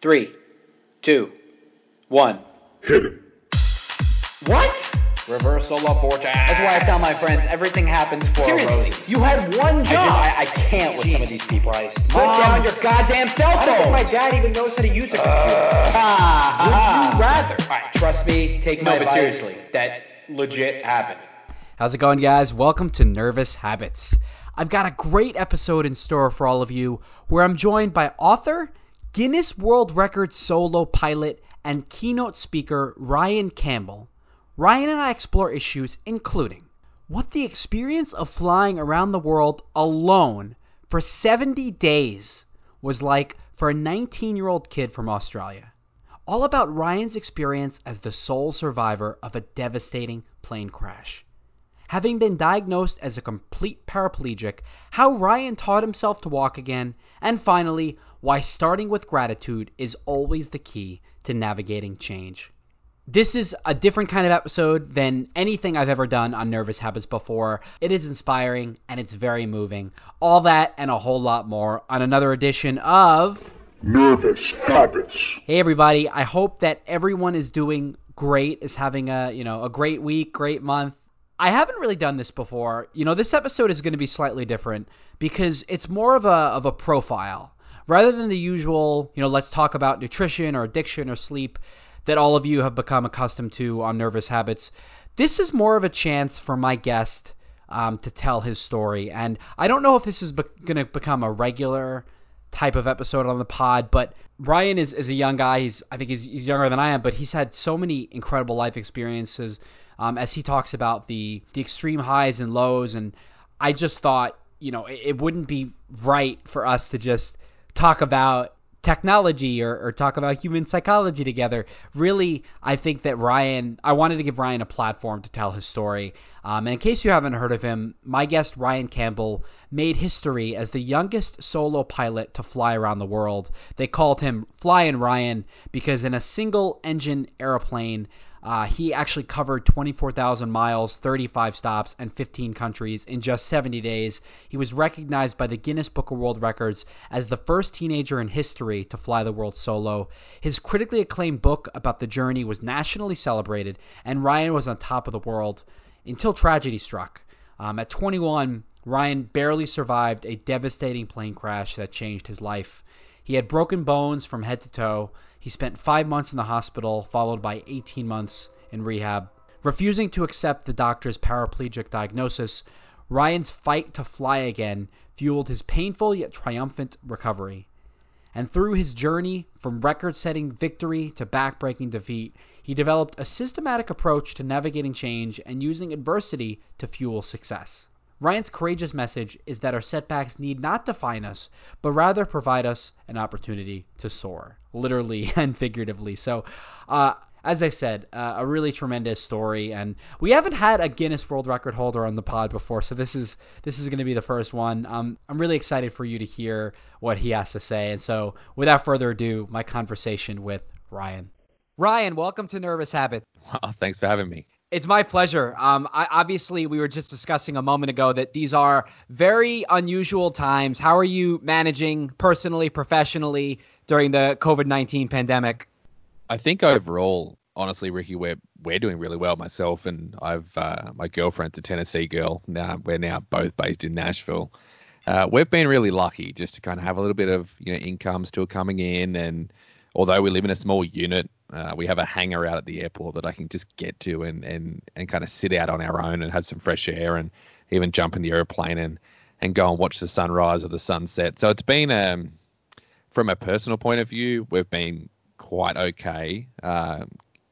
Three, two, one. Hit it. What? Reversal of fortune. That's why I tell my friends everything happens for Seriously, a reason. you had one I, job. just, I, I can't with some of these people. Christ. Put Mom, down your goddamn cell I don't think my dad even knows how to use a computer. Ah, Would ah. you rather? All right, trust me. Take No, my but advice. seriously, that legit happened. How's it going, guys? Welcome to Nervous Habits. I've got a great episode in store for all of you where I'm joined by author, Guinness World Record solo pilot, and keynote speaker Ryan Campbell. Ryan and I explore issues including what the experience of flying around the world alone for 70 days was like for a 19 year old kid from Australia. All about Ryan's experience as the sole survivor of a devastating plane crash. Having been diagnosed as a complete paraplegic, how Ryan taught himself to walk again, and finally, why starting with gratitude is always the key to navigating change. This is a different kind of episode than anything I've ever done on Nervous Habits before. It is inspiring and it's very moving. All that and a whole lot more on another edition of Nervous habits. Hey everybody, I hope that everyone is doing great, is having a, you know, a great week, great month. I haven't really done this before. You know, this episode is going to be slightly different because it's more of a of a profile rather than the usual, you know, let's talk about nutrition or addiction or sleep that all of you have become accustomed to on Nervous Habits. This is more of a chance for my guest um, to tell his story, and I don't know if this is be- going to become a regular type of episode on the pod. But Ryan is, is a young guy. He's I think he's, he's younger than I am, but he's had so many incredible life experiences. Um, as he talks about the the extreme highs and lows, and I just thought you know it, it wouldn't be right for us to just talk about technology or, or talk about human psychology together. Really, I think that Ryan, I wanted to give Ryan a platform to tell his story. Um, and in case you haven't heard of him, my guest Ryan Campbell made history as the youngest solo pilot to fly around the world. They called him Flying Ryan because in a single engine airplane, uh, he actually covered 24,000 miles, 35 stops, and 15 countries in just 70 days. He was recognized by the Guinness Book of World Records as the first teenager in history to fly the world solo. His critically acclaimed book about the journey was nationally celebrated, and Ryan was on top of the world until tragedy struck. Um, at 21, Ryan barely survived a devastating plane crash that changed his life. He had broken bones from head to toe. He spent five months in the hospital, followed by 18 months in rehab. Refusing to accept the doctor's paraplegic diagnosis, Ryan's fight to fly again fueled his painful yet triumphant recovery. And through his journey from record setting victory to back-breaking defeat, he developed a systematic approach to navigating change and using adversity to fuel success. Ryan's courageous message is that our setbacks need not define us, but rather provide us an opportunity to soar, literally and figuratively. So, uh, as I said, uh, a really tremendous story, and we haven't had a Guinness World Record holder on the pod before, so this is this is going to be the first one. Um, I'm really excited for you to hear what he has to say, and so without further ado, my conversation with Ryan. Ryan, welcome to Nervous Habit. Oh, thanks for having me. It's my pleasure. Um, I, obviously, we were just discussing a moment ago that these are very unusual times. How are you managing personally, professionally during the COVID 19 pandemic? I think overall, honestly, Ricky, we're we're doing really well. Myself and I've uh, my girlfriend's a Tennessee girl. Now we're now both based in Nashville. Uh, we've been really lucky just to kind of have a little bit of you know income still coming in, and although we live in a small unit, uh, we have a hangar out at the airport that I can just get to and and and kind of sit out on our own and have some fresh air and even jump in the airplane and and go and watch the sunrise or the sunset. So it's been um from a personal point of view, we've been quite okay uh,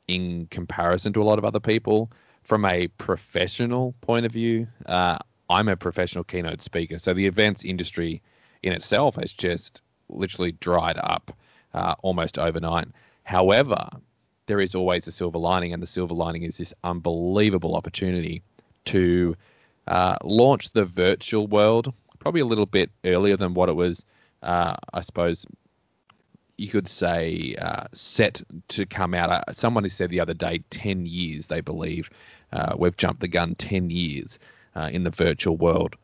in comparison to a lot of other people. From a professional point of view, uh, I'm a professional keynote speaker, so the events industry in itself has just literally dried up uh, almost overnight. However, there is always a silver lining, and the silver lining is this unbelievable opportunity to uh, launch the virtual world probably a little bit earlier than what it was, uh, I suppose, you could say uh, set to come out. Uh, someone said the other day, 10 years, they believe. Uh, we've jumped the gun 10 years uh, in the virtual world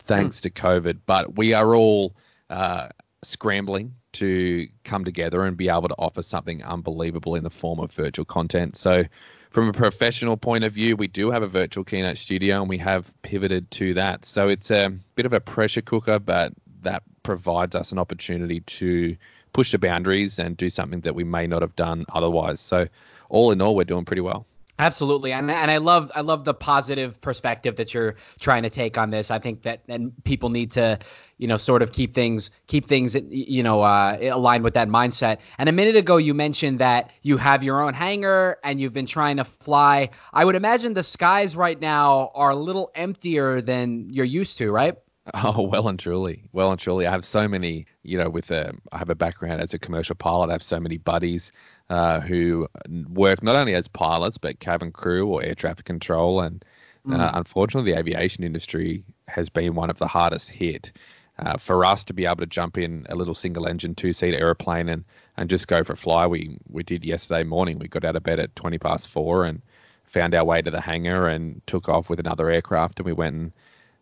thanks to COVID. But we are all uh, scrambling to come together and be able to offer something unbelievable in the form of virtual content. So, from a professional point of view, we do have a virtual keynote studio and we have pivoted to that. So, it's a bit of a pressure cooker, but that provides us an opportunity to push the boundaries and do something that we may not have done otherwise. So, all in all, we're doing pretty well. Absolutely, and and I love I love the positive perspective that you're trying to take on this. I think that and people need to, you know, sort of keep things keep things you know uh, aligned with that mindset. And a minute ago you mentioned that you have your own hangar and you've been trying to fly. I would imagine the skies right now are a little emptier than you're used to, right? Oh, well and truly, well and truly. I have so many, you know, with a, I have a background as a commercial pilot. I have so many buddies uh, who work not only as pilots but cabin crew or air traffic control. And uh, mm. unfortunately, the aviation industry has been one of the hardest hit. Uh, for us to be able to jump in a little single engine two seat aeroplane and, and just go for a fly, we we did yesterday morning. We got out of bed at 20 past four and found our way to the hangar and took off with another aircraft and we went and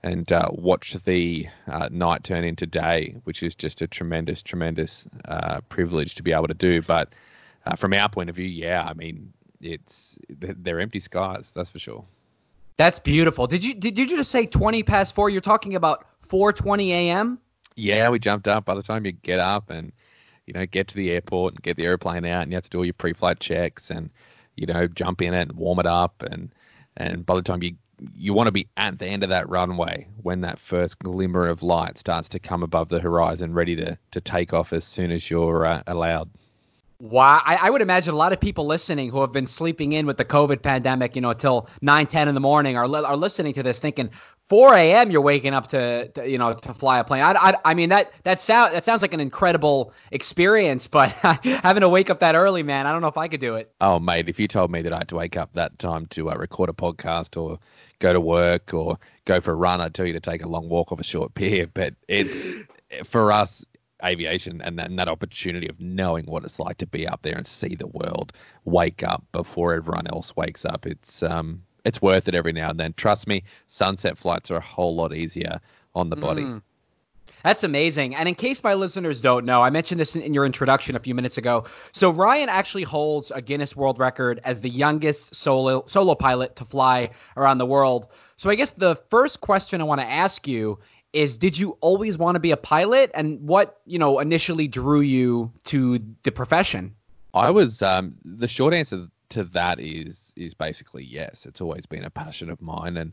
and uh, watch the uh, night turn into day, which is just a tremendous, tremendous uh, privilege to be able to do. But uh, from our point of view, yeah, I mean, it's they're empty skies, that's for sure. That's beautiful. Did you did you just say 20 past four? You're talking about 4:20 a.m. Yeah, we jumped up. By the time you get up and you know get to the airport and get the airplane out, and you have to do all your pre-flight checks and you know jump in it and warm it up and and by the time you you want to be at the end of that runway when that first glimmer of light starts to come above the horizon, ready to, to take off as soon as you're uh, allowed. Wow, I, I, would imagine a lot of people listening who have been sleeping in with the COVID pandemic, you know, till 9, 10 in the morning, are, are listening to this thinking, 4 a.m. You're waking up to, to, you know to fly a plane. I, I, I mean that that sound that sounds like an incredible experience, but having to wake up that early, man, I don't know if I could do it. Oh, mate, if you told me that I had to wake up that time to uh, record a podcast or go to work or go for a run, I'd tell you to take a long walk off a short pier. But it's for us, aviation and that, and that opportunity of knowing what it's like to be up there and see the world wake up before everyone else wakes up. It's um it's worth it every now and then. Trust me, sunset flights are a whole lot easier on the body. Mm. That's amazing. And in case my listeners don't know, I mentioned this in, in, your introduction a few minutes ago. So Ryan actually holds a Guinness World Record as the youngest solo solo pilot to fly around the world. So I guess the first question I want to ask you is did you always want to be a pilot and what, you know, initially drew you to the profession? I was um, the short answer to that is is basically yes. It's always been a passion of mine and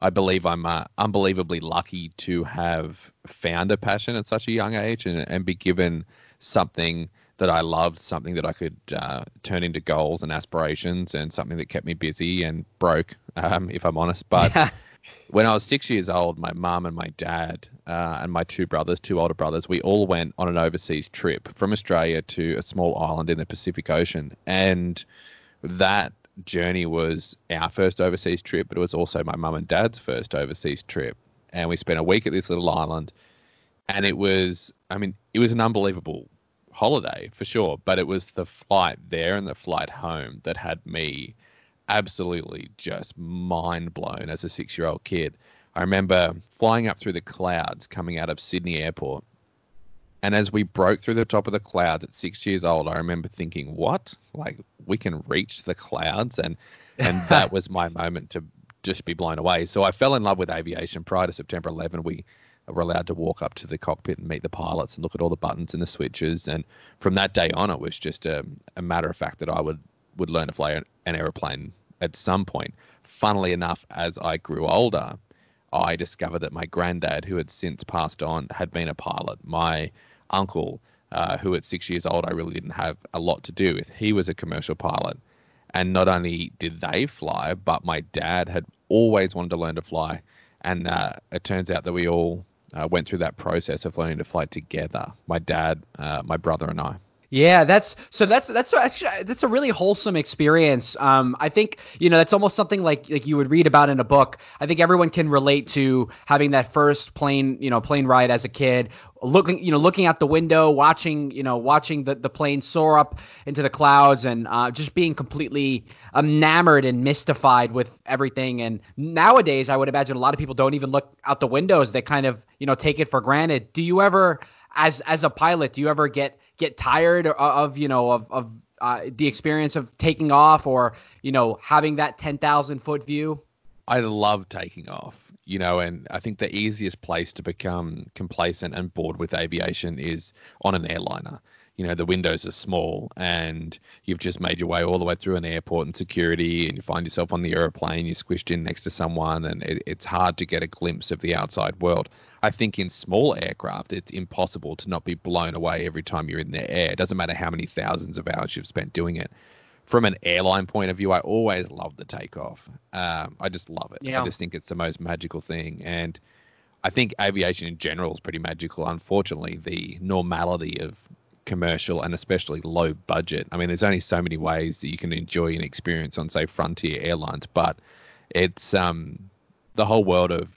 I believe I'm uh, unbelievably lucky to have found a passion at such a young age and, and be given something that I loved, something that I could uh, turn into goals and aspirations, and something that kept me busy and broke, um, if I'm honest. But yeah. when I was six years old, my mum and my dad uh, and my two brothers, two older brothers, we all went on an overseas trip from Australia to a small island in the Pacific Ocean, and that journey was our first overseas trip, but it was also my mum and dad's first overseas trip. And we spent a week at this little island, and it was, I mean, it was an unbelievable holiday for sure, but it was the flight there and the flight home that had me absolutely just mind blown as a six year old kid. I remember flying up through the clouds coming out of Sydney Airport and as we broke through the top of the clouds at six years old, I remember thinking, "What? Like we can reach the clouds?" And and that was my moment to just be blown away. So I fell in love with aviation. Prior to September 11, we were allowed to walk up to the cockpit and meet the pilots and look at all the buttons and the switches. And from that day on, it was just a, a matter of fact that I would would learn to fly an, an aeroplane at some point. Funnily enough, as I grew older, I discovered that my granddad, who had since passed on, had been a pilot. My uncle, uh, who at six years old I really didn't have a lot to do with. He was a commercial pilot. And not only did they fly, but my dad had always wanted to learn to fly. And uh, it turns out that we all uh, went through that process of learning to fly together. My dad, uh, my brother, and I. Yeah, that's so that's that's actually that's a really wholesome experience. Um, I think you know that's almost something like like you would read about in a book. I think everyone can relate to having that first plane you know plane ride as a kid, looking you know looking out the window, watching you know watching the the plane soar up into the clouds, and uh, just being completely enamored and mystified with everything. And nowadays, I would imagine a lot of people don't even look out the windows; they kind of you know take it for granted. Do you ever as as a pilot, do you ever get get tired of, you know of of uh, the experience of taking off or you know having that 10,000 foot view? I love taking off, you know, and I think the easiest place to become complacent and bored with aviation is on an airliner. You know, the windows are small and you've just made your way all the way through an airport and security and you find yourself on the aeroplane, you're squished in next to someone and it, it's hard to get a glimpse of the outside world. I think in small aircraft, it's impossible to not be blown away every time you're in the air. It doesn't matter how many thousands of hours you've spent doing it from an airline point of view, I always love the takeoff. Um, I just love it. Yeah. I just think it's the most magical thing, and I think aviation in general is pretty magical. Unfortunately, the normality of commercial and especially low budget. I mean, there's only so many ways that you can enjoy an experience on, say, Frontier Airlines, but it's um, the whole world of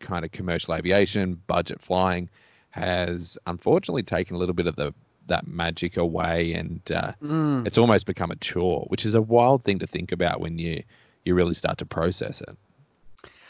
kind of commercial aviation, budget flying has unfortunately taken a little bit of the that magic away, and uh, Mm. it's almost become a chore, which is a wild thing to think about when you you really start to process it.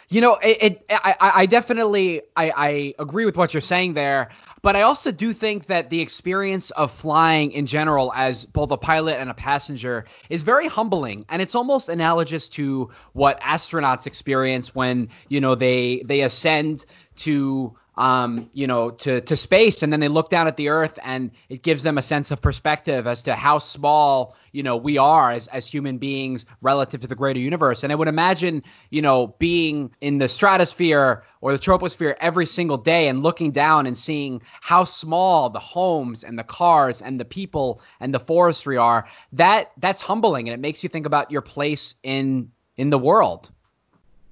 You know, it, it I, I definitely I, I agree with what you're saying there, but I also do think that the experience of flying in general as both a pilot and a passenger is very humbling. And it's almost analogous to what astronauts experience when, you know, they they ascend to um, you know, to, to space, and then they look down at the Earth, and it gives them a sense of perspective as to how small, you know, we are as, as human beings relative to the greater universe. And I would imagine, you know, being in the stratosphere or the troposphere every single day and looking down and seeing how small the homes and the cars and the people and the forestry are. That that's humbling, and it makes you think about your place in in the world.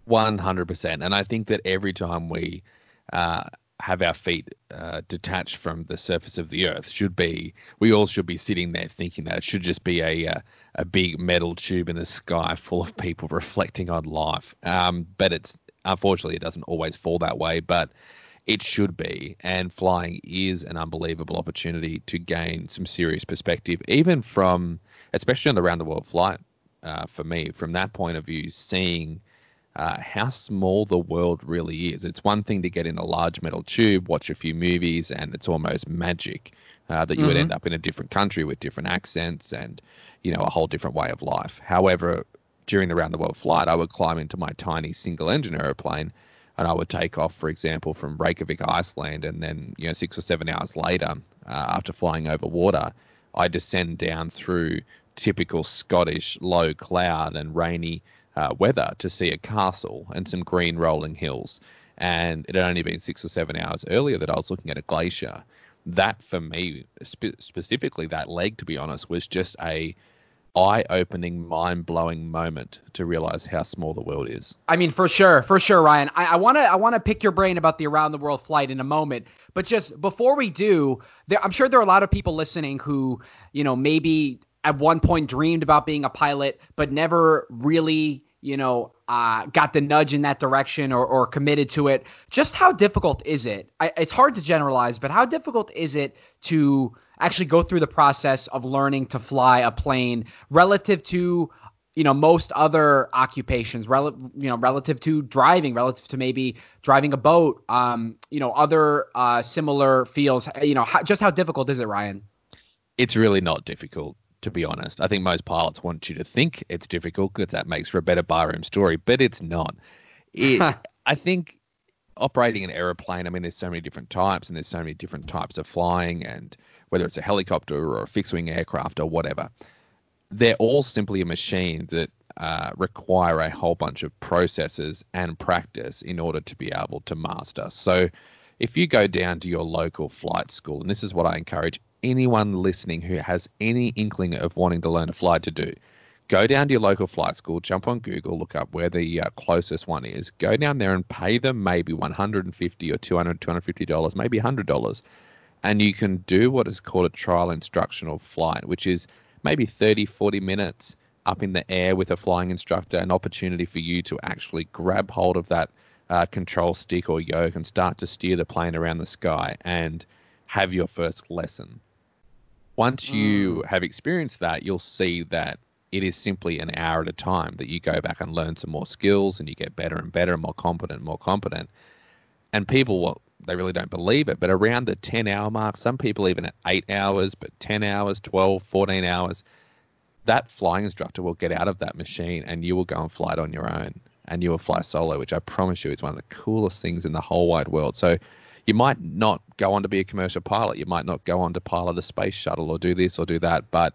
One hundred percent, and I think that every time we uh, have our feet uh, detached from the surface of the earth, should be we all should be sitting there thinking that it should just be a uh, a big metal tube in the sky full of people reflecting on life. Um, but it's unfortunately it doesn't always fall that way, but it should be. And flying is an unbelievable opportunity to gain some serious perspective, even from especially on the round the world flight. Uh, for me, from that point of view, seeing uh, how small the world really is. It's one thing to get in a large metal tube, watch a few movies, and it's almost magic uh, that you would end up in a different country with different accents and you know a whole different way of life. However, during the round the world flight, I would climb into my tiny single engine aeroplane and I would take off, for example, from Reykjavik, Iceland, and then you know six or seven hours later, uh, after flying over water, I descend down through typical Scottish low cloud and rainy uh, weather to see a castle and some green rolling hills. And it had only been six or seven hours earlier that I was looking at a glacier. That for me, spe- specifically that leg, to be honest, was just a eye-opening, mind-blowing moment to realize how small the world is. I mean, for sure, for sure, Ryan. I want to, I want to pick your brain about the around the world flight in a moment. But just before we do, there, I'm sure there are a lot of people listening who, you know, maybe at one point dreamed about being a pilot, but never really, you know, uh, got the nudge in that direction or, or committed to it. Just how difficult is it? I, it's hard to generalize, but how difficult is it to actually go through the process of learning to fly a plane relative to you know most other occupations rel- you know relative to driving relative to maybe driving a boat um you know other uh similar fields you know how, just how difficult is it Ryan It's really not difficult, to be honest. I think most pilots want you to think it's difficult because that makes for a better barroom story, but it's not. It, I think operating an aeroplane, I mean, there's so many different types and there's so many different types of flying, and whether it's a helicopter or a fixed wing aircraft or whatever, they're all simply a machine that uh, require a whole bunch of processes and practice in order to be able to master. So, if you go down to your local flight school, and this is what I encourage anyone listening who has any inkling of wanting to learn to fly to do, go down to your local flight school, jump on Google, look up where the uh, closest one is, go down there and pay them maybe 150 or 200, 250 dollars, maybe 100 dollars, and you can do what is called a trial instructional flight, which is maybe 30, 40 minutes up in the air with a flying instructor, an opportunity for you to actually grab hold of that uh, control stick or yoke and start to steer the plane around the sky and have your first lesson. Once you mm. have experienced that, you'll see that it is simply an hour at a time that you go back and learn some more skills and you get better and better and more competent, more competent. And people will they really don't believe it, but around the 10 hour mark, some people even at 8 hours, but 10 hours, 12, 14 hours, that flying instructor will get out of that machine and you will go and fly it on your own and you will fly solo, which I promise you is one of the coolest things in the whole wide world. So you might not go on to be a commercial pilot, you might not go on to pilot a space shuttle or do this or do that, but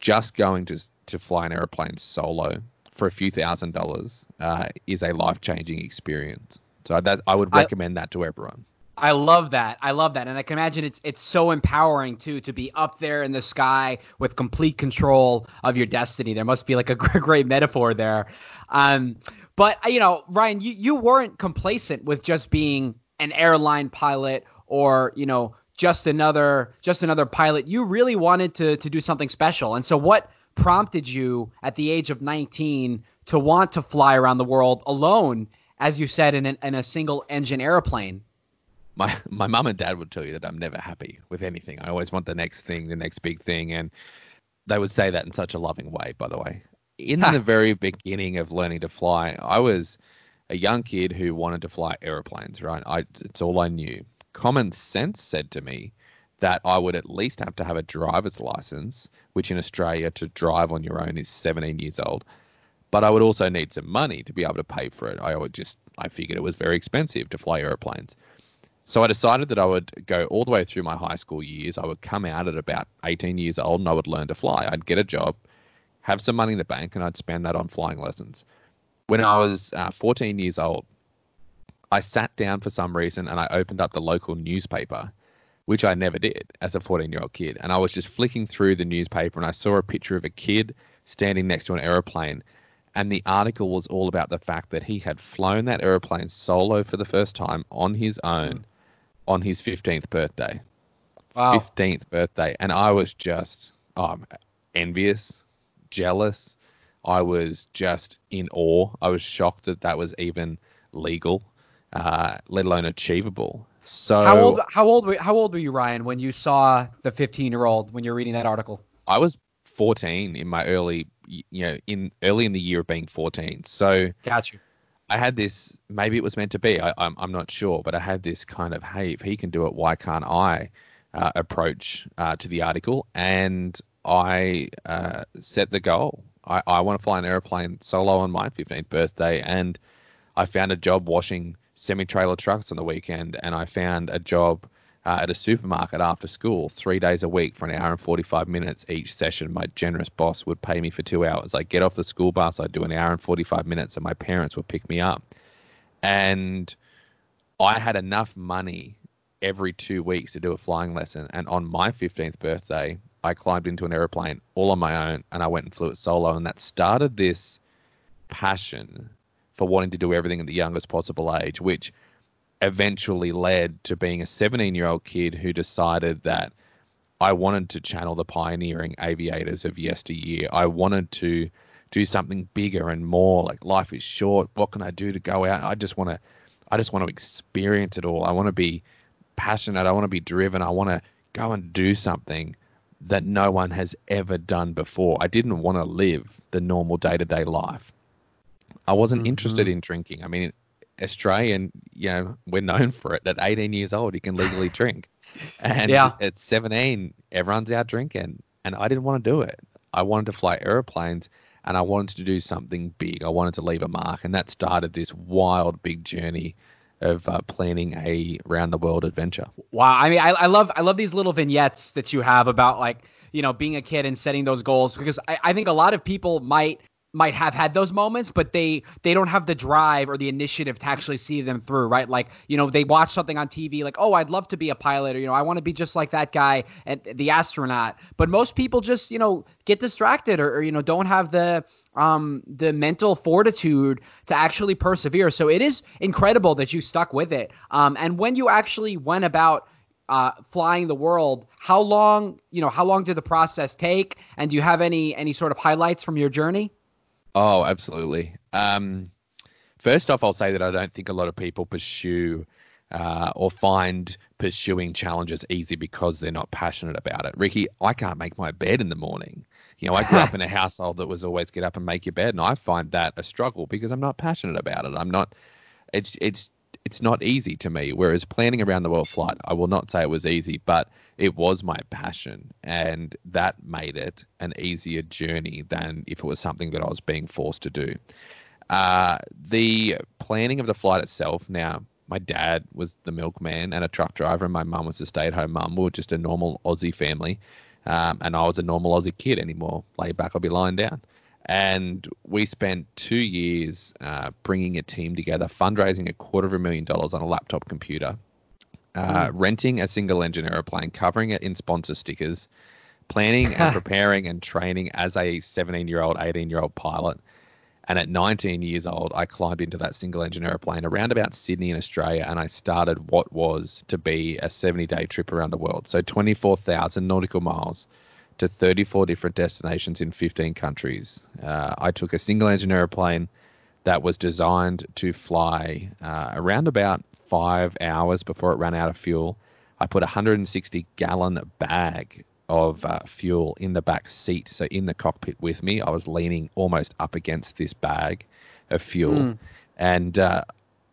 just going to to fly an airplane solo for a few thousand dollars uh, is a life changing experience. So that I would I- recommend that to everyone. I love that. I love that, and I can imagine it's it's so empowering too to be up there in the sky with complete control of your destiny. There must be like a great, great metaphor there. Um, but you know, Ryan, you you weren't complacent with just being an airline pilot or you know just another just another pilot. You really wanted to to do something special, and so what prompted you at the age of 19 to want to fly around the world alone, as you said, in, an, in a single engine airplane? my my mum and dad would tell you that I'm never happy with anything. I always want the next thing, the next big thing, and they would say that in such a loving way. By the way, in the very beginning of learning to fly, I was a young kid who wanted to fly airplanes. Right, I it's all I knew. Common sense said to me that I would at least have to have a driver's license, which in Australia to drive on your own is 17 years old. But I would also need some money to be able to pay for it. I would just I figured it was very expensive to fly airplanes. So I decided that I would go all the way through my high school years. I would come out at about 18 years old and I would learn to fly. I'd get a job, have some money in the bank, and I'd spend that on flying lessons. When I was uh, 14 years old, I sat down for some reason and I opened up the local newspaper, which I never did as a 14 year old kid. And I was just flicking through the newspaper and I saw a picture of a kid standing next to an aeroplane. And the article was all about the fact that he had flown that aeroplane solo for the first time on his own on his 15th birthday. Wow. 15th birthday. And I was just um, envious, jealous. I was just in awe. I was shocked that that was even legal, uh, let alone achievable. So How old? How old? Were, how old were you, Ryan, when you saw the 15 year old when you're reading that article? I was 14 in my early, you know, in early in the year of being 14. So Got you. I had this. Maybe it was meant to be. I, I'm I'm not sure, but I had this kind of, hey, if he can do it, why can't I? Uh, approach uh, to the article, and I uh, set the goal. I, I want to fly an airplane solo on my 15th birthday, and I found a job washing semi-trailer trucks on the weekend, and I found a job uh, at a supermarket after school, three days a week for an hour and 45 minutes each session. My generous boss would pay me for two hours. I'd get off the school bus, I'd do an hour and 45 minutes, and my parents would pick me up. And I had enough money every two weeks to do a flying lesson. And on my 15th birthday, I climbed into an airplane all on my own and I went and flew it solo. And that started this passion for wanting to do everything at the youngest possible age, which eventually led to being a 17 year old kid who decided that I wanted to channel the pioneering aviators of yesteryear. I wanted to do something bigger and more. Like life is short. What can I do to go out? I just want to, I just want to experience it all. I want to be passionate. I want to be driven. I want to go and do something that no one has ever done before. I didn't want to live the normal day to day life. I wasn't mm-hmm. interested in drinking. I mean, Australian, you know, we're known for it. At 18 years old, you can legally drink. And Yeah. at 17, everyone's out drinking. And I didn't want to do it. I wanted to fly airplanes and I wanted to do something big. I wanted to leave a mark. And that started this wild, big journey of uh, planning a round the world adventure. Wow. I mean, I, I love I love these little vignettes that you have about like you know being a kid and setting those goals because I, I think a lot of people might might have had those moments, but they they don't have the drive or the initiative to actually see them through, right? Like you know they watch something on TV, like oh I'd love to be a pilot, or you know I want to be just like that guy and the astronaut. But most people just you know get distracted or, or you know don't have the um the mental fortitude to actually persevere. So it is incredible that you stuck with it. Um and when you actually went about uh, flying the world, how long you know how long did the process take? And do you have any any sort of highlights from your journey? Oh, absolutely. Um, first off, I'll say that I don't think a lot of people pursue uh, or find pursuing challenges easy because they're not passionate about it. Ricky, I can't make my bed in the morning. You know, I grew up in a household that was always get up and make your bed, and I find that a struggle because I'm not passionate about it. I'm not. It's it's it's not easy to me. Whereas planning around the world flight, I will not say it was easy, but it was my passion, and that made it an easier journey than if it was something that I was being forced to do. Uh, the planning of the flight itself. Now, my dad was the milkman and a truck driver, and my mum was a stay-at-home mum. We were just a normal Aussie family, um, and I was a normal Aussie kid anymore. Lay back, I'll be lying down. And we spent two years uh, bringing a team together, fundraising a quarter of a million dollars on a laptop computer, uh, renting a single engine aeroplane, covering it in sponsor stickers, planning and preparing and training as a 17 year old, 18 year old pilot. And at 19 years old, I climbed into that single engine aeroplane around about Sydney in Australia, and I started what was to be a 70 day trip around the world. So 24,000 nautical miles to 34 different destinations in 15 countries. Uh, I took a single engine aeroplane that was designed to fly uh, around about five hours before it ran out of fuel. I put a 160 gallon bag of uh, fuel in the back seat, so in the cockpit with me. I was leaning almost up against this bag of fuel, and uh,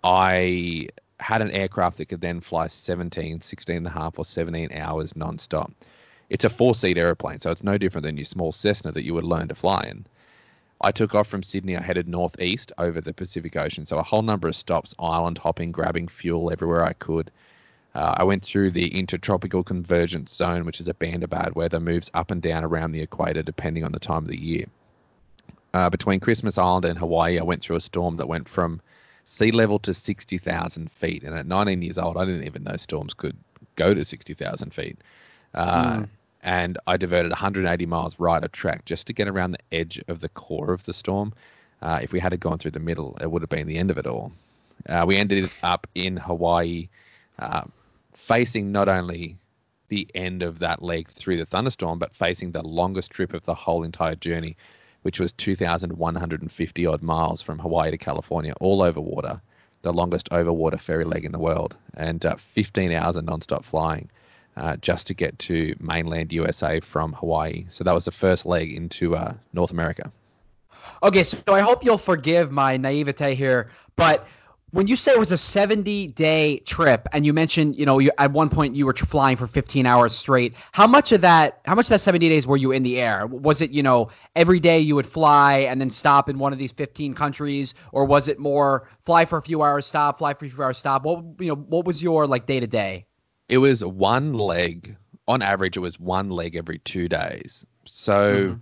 I had an aircraft that could then fly 17, 16 and a half or 17 hours nonstop. It's a four seat airplane, so it's no different than your small Cessna that you would learn to fly in. I took off from Sydney. I headed northeast over the Pacific Ocean. So a whole number of stops, island hopping, grabbing fuel everywhere I could. Uh, I went through the intertropical convergence zone, which is a band of bad weather, moves up and down around the equator depending on the time of the year. Uh, between Christmas Island and Hawaii, I went through a storm that went from sea level to 60,000 feet. And at 19 years old, I didn't even know storms could go to 60,000 feet. Uh, And I diverted 180 miles right of track just to get around the edge of the core of the storm. Uh, if we had gone through the middle, it would have been the end of it all. Uh, we ended up in Hawaii, uh, facing not only the end of that leg through the thunderstorm, but facing the longest trip of the whole entire journey, which was 2,150 odd miles from Hawaii to California, all over water, the longest over water ferry leg in the world, and uh, 15 hours of nonstop flying. Uh, just to get to mainland USA from Hawaii. So that was the first leg into uh, North America. Okay, so I hope you'll forgive my naivete here, but when you say it was a 70 day trip and you mentioned, you know, you, at one point you were flying for 15 hours straight, how much of that, how much of that 70 days were you in the air? Was it, you know, every day you would fly and then stop in one of these 15 countries, or was it more fly for a few hours, stop, fly for a few hours, stop? What, you know, what was your like day to day? It was one leg, on average, it was one leg every two days. So mm-hmm.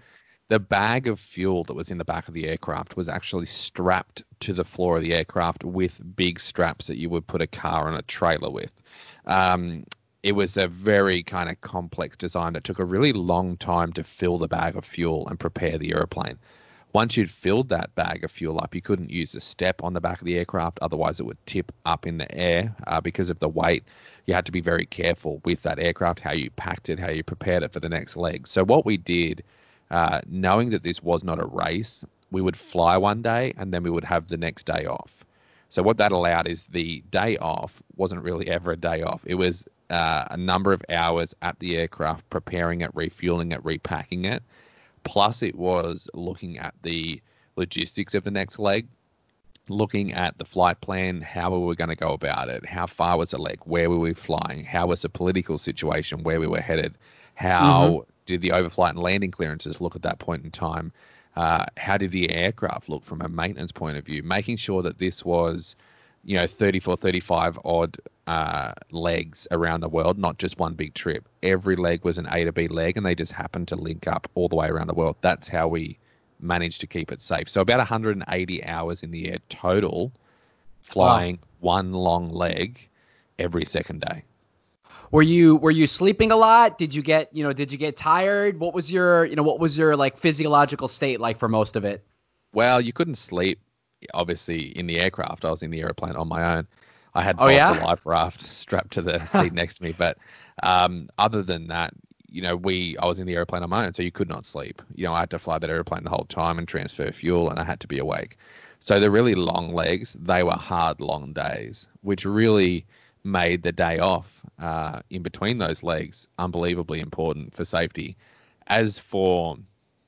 The bag of fuel that was in the back of the aircraft was actually strapped to the floor of the aircraft with big straps that you would put a car on a trailer with. Um, it was a very kind of complex design that took a really long time to fill the bag of fuel and prepare the aeroplane. Once you'd filled that bag of fuel up, you couldn't use the step on the back of the aircraft, otherwise it would tip up in the air uh, because of the weight. You had to be very careful with that aircraft, how you packed it, how you prepared it for the next leg. So what we did, uh, knowing that this was not a race, we would fly one day and then we would have the next day off. So what that allowed is the day off wasn't really ever a day off. It was uh, a number of hours at the aircraft preparing it, refueling it, repacking it. Plus, it was looking at the logistics of the next leg, looking at the flight plan, how we were going to go about it, how far was the leg, where were we flying, how was the political situation, where we were headed, how did the overflight and landing clearances look at that point in time, uh, how did the aircraft look from a maintenance point of view, making sure that this was, you know, 34, 35 odd uh, legs around the world, not just one big trip. Every leg was an A to B leg, and they just happened to link up all the way around the world. That's how we managed to keep it safe. So about 180 hours in the air total, flying one long leg every second day. Were you were you sleeping a lot? Did you get you know did you get tired? What was your you know what was your like physiological state like for most of it? Well, you couldn't sleep, obviously, in the aircraft. I was in the airplane on my own. I had Oh, yeah? the life raft strapped to the seat next to me, but um, other than that, you know, we I was in the airplane on my own, so you could not sleep. You know, I had to fly that airplane the whole time and transfer fuel, and I had to be awake. So the really long legs, they were hard, long days, which really made the day off uh, in between those legs unbelievably important for safety. As for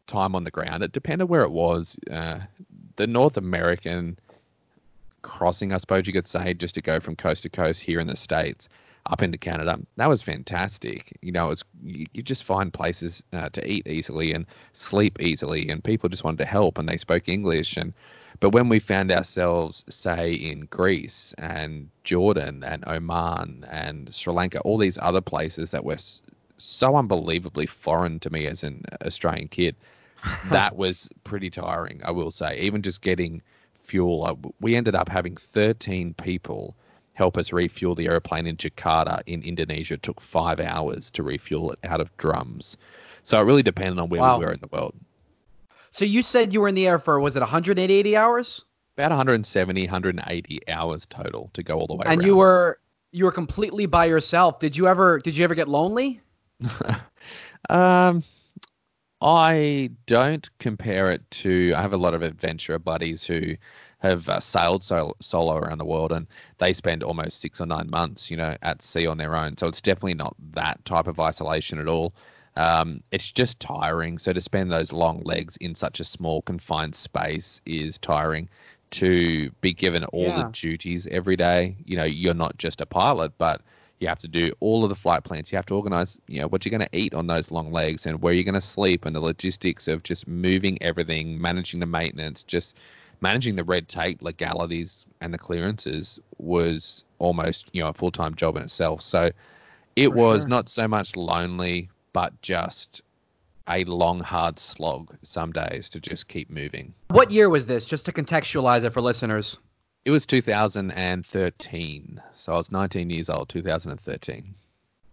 time on the ground, it depended where it was. Uh, the North American crossing, I suppose you could say, just to go from coast to coast here in the states up into Canada. That was fantastic. You know, it's you, you just find places uh, to eat easily and sleep easily, and people just wanted to help, and they spoke English. And but when we found ourselves, say, in Greece and Jordan and Oman and Sri Lanka, all these other places that were so unbelievably foreign to me as an Australian kid, that was pretty tiring, I will say. Even just getting fuel, uh, we ended up having 13 people help us refuel the airplane in Jakarta in Indonesia. It took five hours to refuel it out of drums. So it really depended on where Wow. we were in the world. So you said you were in the air for was it 180 hours? About 170, 180 hours total to go all the way and around. you were you were completely by yourself. Did you ever did you ever get lonely? Um, I don't compare it to. I have a lot of adventurer buddies who have uh, sailed sol- solo around the world, and they spend almost six or nine months, you know, at sea on their own. So it's definitely not that type of isolation at all. Um, it's just tiring. So to spend those long legs in such a small confined space is tiring. To be given all Yeah. the duties every day, you know, you're not just a pilot, but you have to do all of the flight plans. You have to organize, you know, what you're going to eat on those long legs and where you're going to sleep and the logistics of just moving everything, managing the maintenance, just managing the red tape, legalities, and the clearances was almost, you know, a full time job in itself. So it For was sure. not so much lonely, but just a long, hard slog some days to just keep moving. What year was this? Just to contextualize it for listeners. It was 2013. So I was 19 years old, 2013.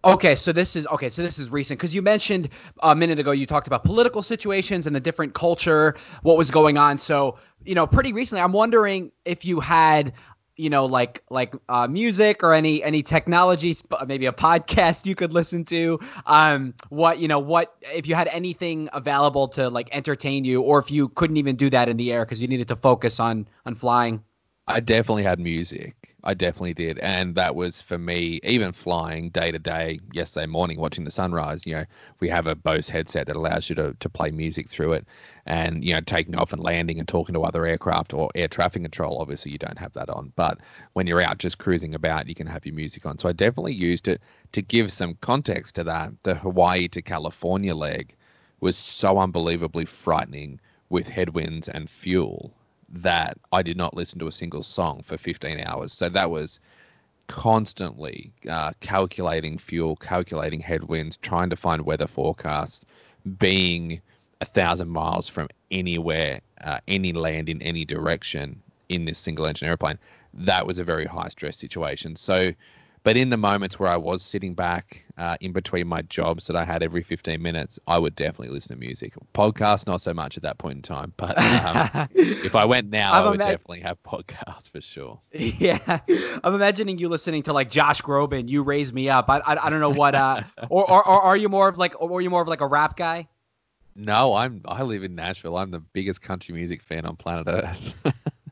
Okay, so this is okay. So this is recent because you mentioned a minute ago you talked about political situations and the different culture, what was going on. So you know, pretty recently, I'm wondering if you had, you know, like like uh, music or any any technology, sp- maybe a podcast you could listen to. Um, what you know, what if you had anything available to like entertain you, or if you couldn't even do that in the air because you needed to focus on on flying. I definitely had music. I definitely did. And that was for me, even flying day to day, yesterday morning, watching the sunrise, you know, we have a Bose headset that allows you to, to play music through it. And, you know, taking off and landing and talking to other aircraft or air traffic control, obviously you don't have that on. But when you're out just cruising about, you can have your music on. So I definitely used it to give some context to that. The Hawaii to California leg was so unbelievably frightening with headwinds and fuel that I did not listen to a single song for 15 hours. So that was constantly uh, calculating fuel, calculating headwinds, trying to find weather forecasts, being a thousand miles from anywhere, uh, any land in any direction in this single engine airplane. That was a very high stress situation. So, but in the moments where I was sitting back uh, in between my jobs that I had every 15 minutes, I would definitely listen to music. Podcast, not so much at that point in time. But um, if I went now, I'm I would imag- definitely have podcasts for sure. Yeah, I'm imagining you listening to like Josh Groban, "You Raise Me Up." I I, I don't know what uh, or, or or are you more of like or are you more of like a rap guy? No, I'm I live in Nashville. I'm the biggest country music fan on planet Earth.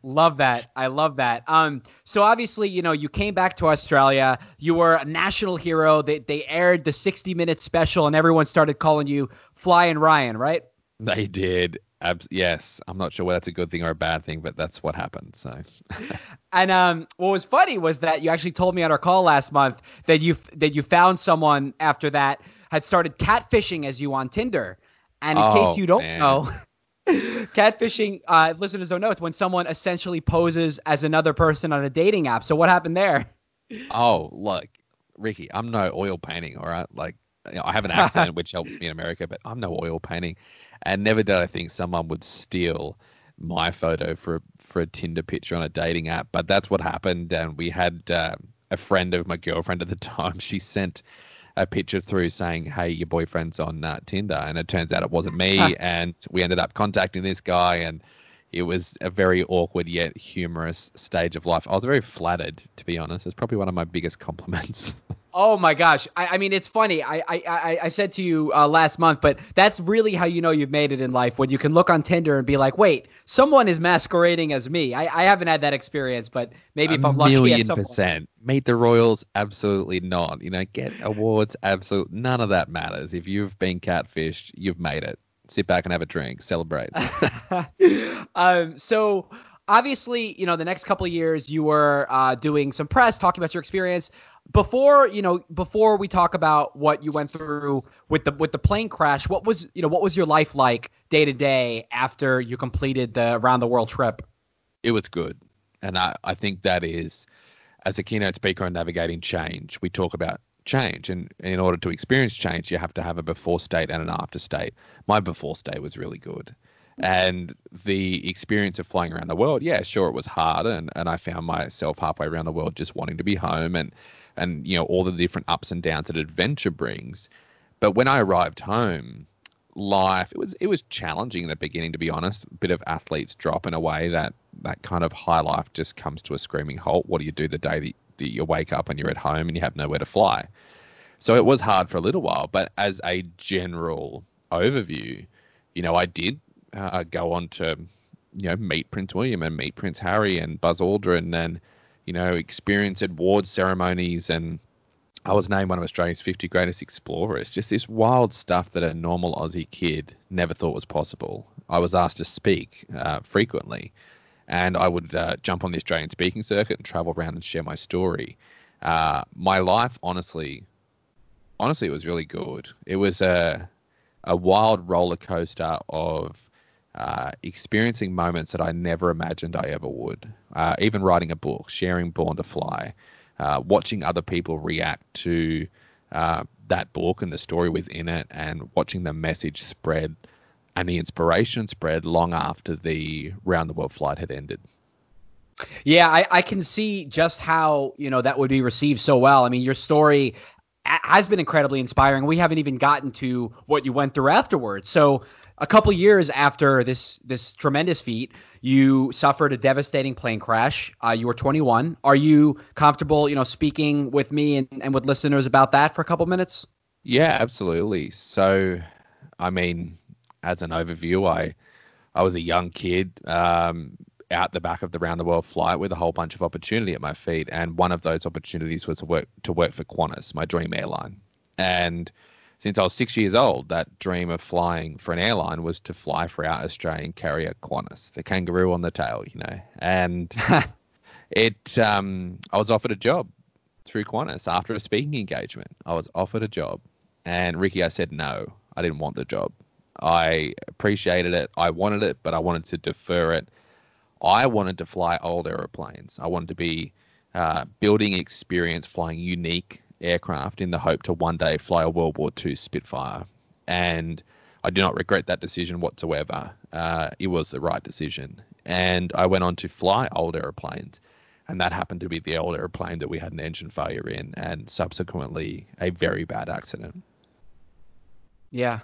Love that. I love that. Um, so obviously, you know, you came back to Australia. You were a national hero. They they aired the 60 minute special, and everyone started calling you Flying Ryan, right? they did. Abs- yes, I'm not sure whether that's a good thing or a bad thing, but that's what happened. So And um, what was funny was that you actually told me on our call last month that you that you found someone after that had started catfishing as you on Tinder. And in Oh, case you don't man. know, catfishing, uh, listeners don't know, it's when someone essentially poses as another person on a dating app. So what happened there? Oh, look, Ricky, I'm no oil painting, all right? Like, you know, I have an accent which helps me in America, but I'm no oil painting. And never did I think someone would steal my photo for for a Tinder picture on a dating app. But that's what happened. And we had uh, a friend of my girlfriend at the time. She sent a picture through saying, "Hey, your boyfriend's on uh, Tinder," and it turns out it wasn't me. and we ended up contacting this guy and. It was a very awkward yet humorous stage of life. I was very flattered, to be honest. It's probably one of my biggest compliments. Oh my gosh! I, I mean, it's funny. I I, I, said to you uh, last month, but that's really how you know you've made it in life when you can look on Tinder and be like, wait, someone is masquerading as me. I, I haven't had that experience, but maybe if I'm lucky million some point. percent. Meet the Royals, absolutely not. You know, get awards, absolutely none of that matters. If you've been catfished, you've made it. Sit back and have a drink, celebrate. um, so obviously, you know, the next couple of years you were uh, doing some press, talking about your experience. Before, you know, before we talk about what you went through with the with the plane crash, what was, you know, what was your life like day to day after you completed the around the world trip? It was good, and I I think that is, as a keynote speaker on navigating change, we talk about change, and in order to experience change, you have to have a before state and an after state. My before state was really good and the experience of flying around the world, yeah, sure, it was hard, and, and I found myself halfway around the world just wanting to be home, and and you know all the different ups and downs that adventure brings. But when I arrived home, life it was it was challenging in the beginning, to be honest. A bit of athletes drop in a way that that kind of high life just comes to a screaming halt. What do you do the day that, you wake up and you're at home and you have nowhere to fly? So it was hard for a little while, but as a general overview, you know, I did uh, go on to you know meet Prince William and meet Prince Harry and Buzz Aldrin and you know experience awards ceremonies and I was named one of Australia's 50 greatest explorers. Just this wild stuff that a normal Aussie kid never thought was possible. I was asked to speak uh, frequently, and I would uh, jump on the Australian speaking circuit and travel around and share my story. Uh, my life, honestly, honestly, it was really good. It was a a wild roller coaster of uh, experiencing moments that I never imagined I ever would. Uh, even writing a book, sharing Born to Fly, uh, watching other people react to uh, that book and the story within it, and watching the message spread and the inspiration spread long after the round the world flight had ended. Yeah, I, I can see just how you know that would be received so well. I mean, your story has been incredibly inspiring. We haven't even gotten to what you went through afterwards. So a couple years after this this tremendous feat, you suffered a devastating plane crash. Uh, you were 21. Are you comfortable, you know, speaking with me and, and with listeners about that for a couple minutes? Yeah, absolutely. So, I mean, as an overview, I I was a young kid um, out the back of the round the world flight with a whole bunch of opportunity at my feet, and one of those opportunities was to work to work for Qantas, my dream airline, and since I was six years old, that dream of flying for an airline was to fly for our Australian carrier Qantas, the kangaroo on the tail, you know. And it, um, I was offered a job through Qantas after a speaking engagement. I was offered a job, and Ricky, I said no. I didn't want the job. I appreciated it. I wanted it, but I wanted to defer it. I wanted to fly old aeroplanes. I wanted to be uh, building experience, flying unique aircraft in the hope to one day fly a World War II Spitfire. And I do not regret that decision whatsoever. Uh, it was the right decision. And I went on to fly old airplanes. And that happened to be the old airplane that we had an engine failure in, and subsequently a very bad accident. Yeah.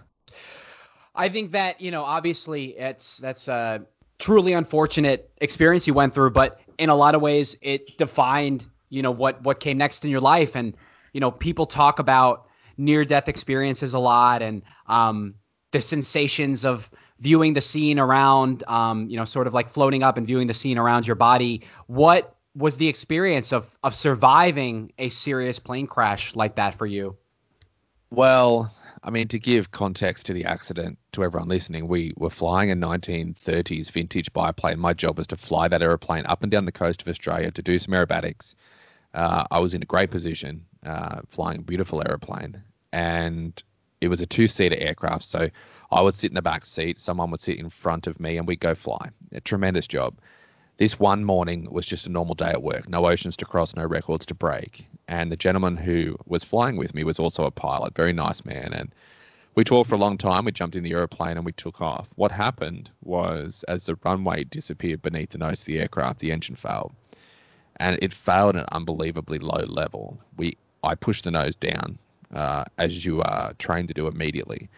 I think that, you know, obviously it's that's a truly unfortunate experience you went through, but in a lot of ways it defined, you know, what what came next in your life and you know, people talk about near death experiences a lot and um, the sensations of viewing the scene around, um, you know, sort of like floating up and viewing the scene around your body. What was the experience of of surviving a serious plane crash like that for you? Well, I mean, to give context to the accident to everyone listening, we were flying a 1930s vintage biplane. My job was to fly that aeroplane up and down the coast of Australia to do some aerobatics. Uh, I was in a great position uh, flying a beautiful aeroplane, and it was a two-seater aircraft. So I would sit in the back seat, someone would sit in front of me, and we'd go fly. A tremendous job. This one morning was just a normal day at work. No oceans to cross, no records to break. And the gentleman who was flying with me was also a pilot, very nice man. And we talked for a long time. We jumped in the aeroplane and we took off. What happened was, as the runway disappeared beneath the nose of the aircraft, the engine failed, and it failed at an unbelievably low level. We I pushed the nose down, uh, as you are trained to do immediately.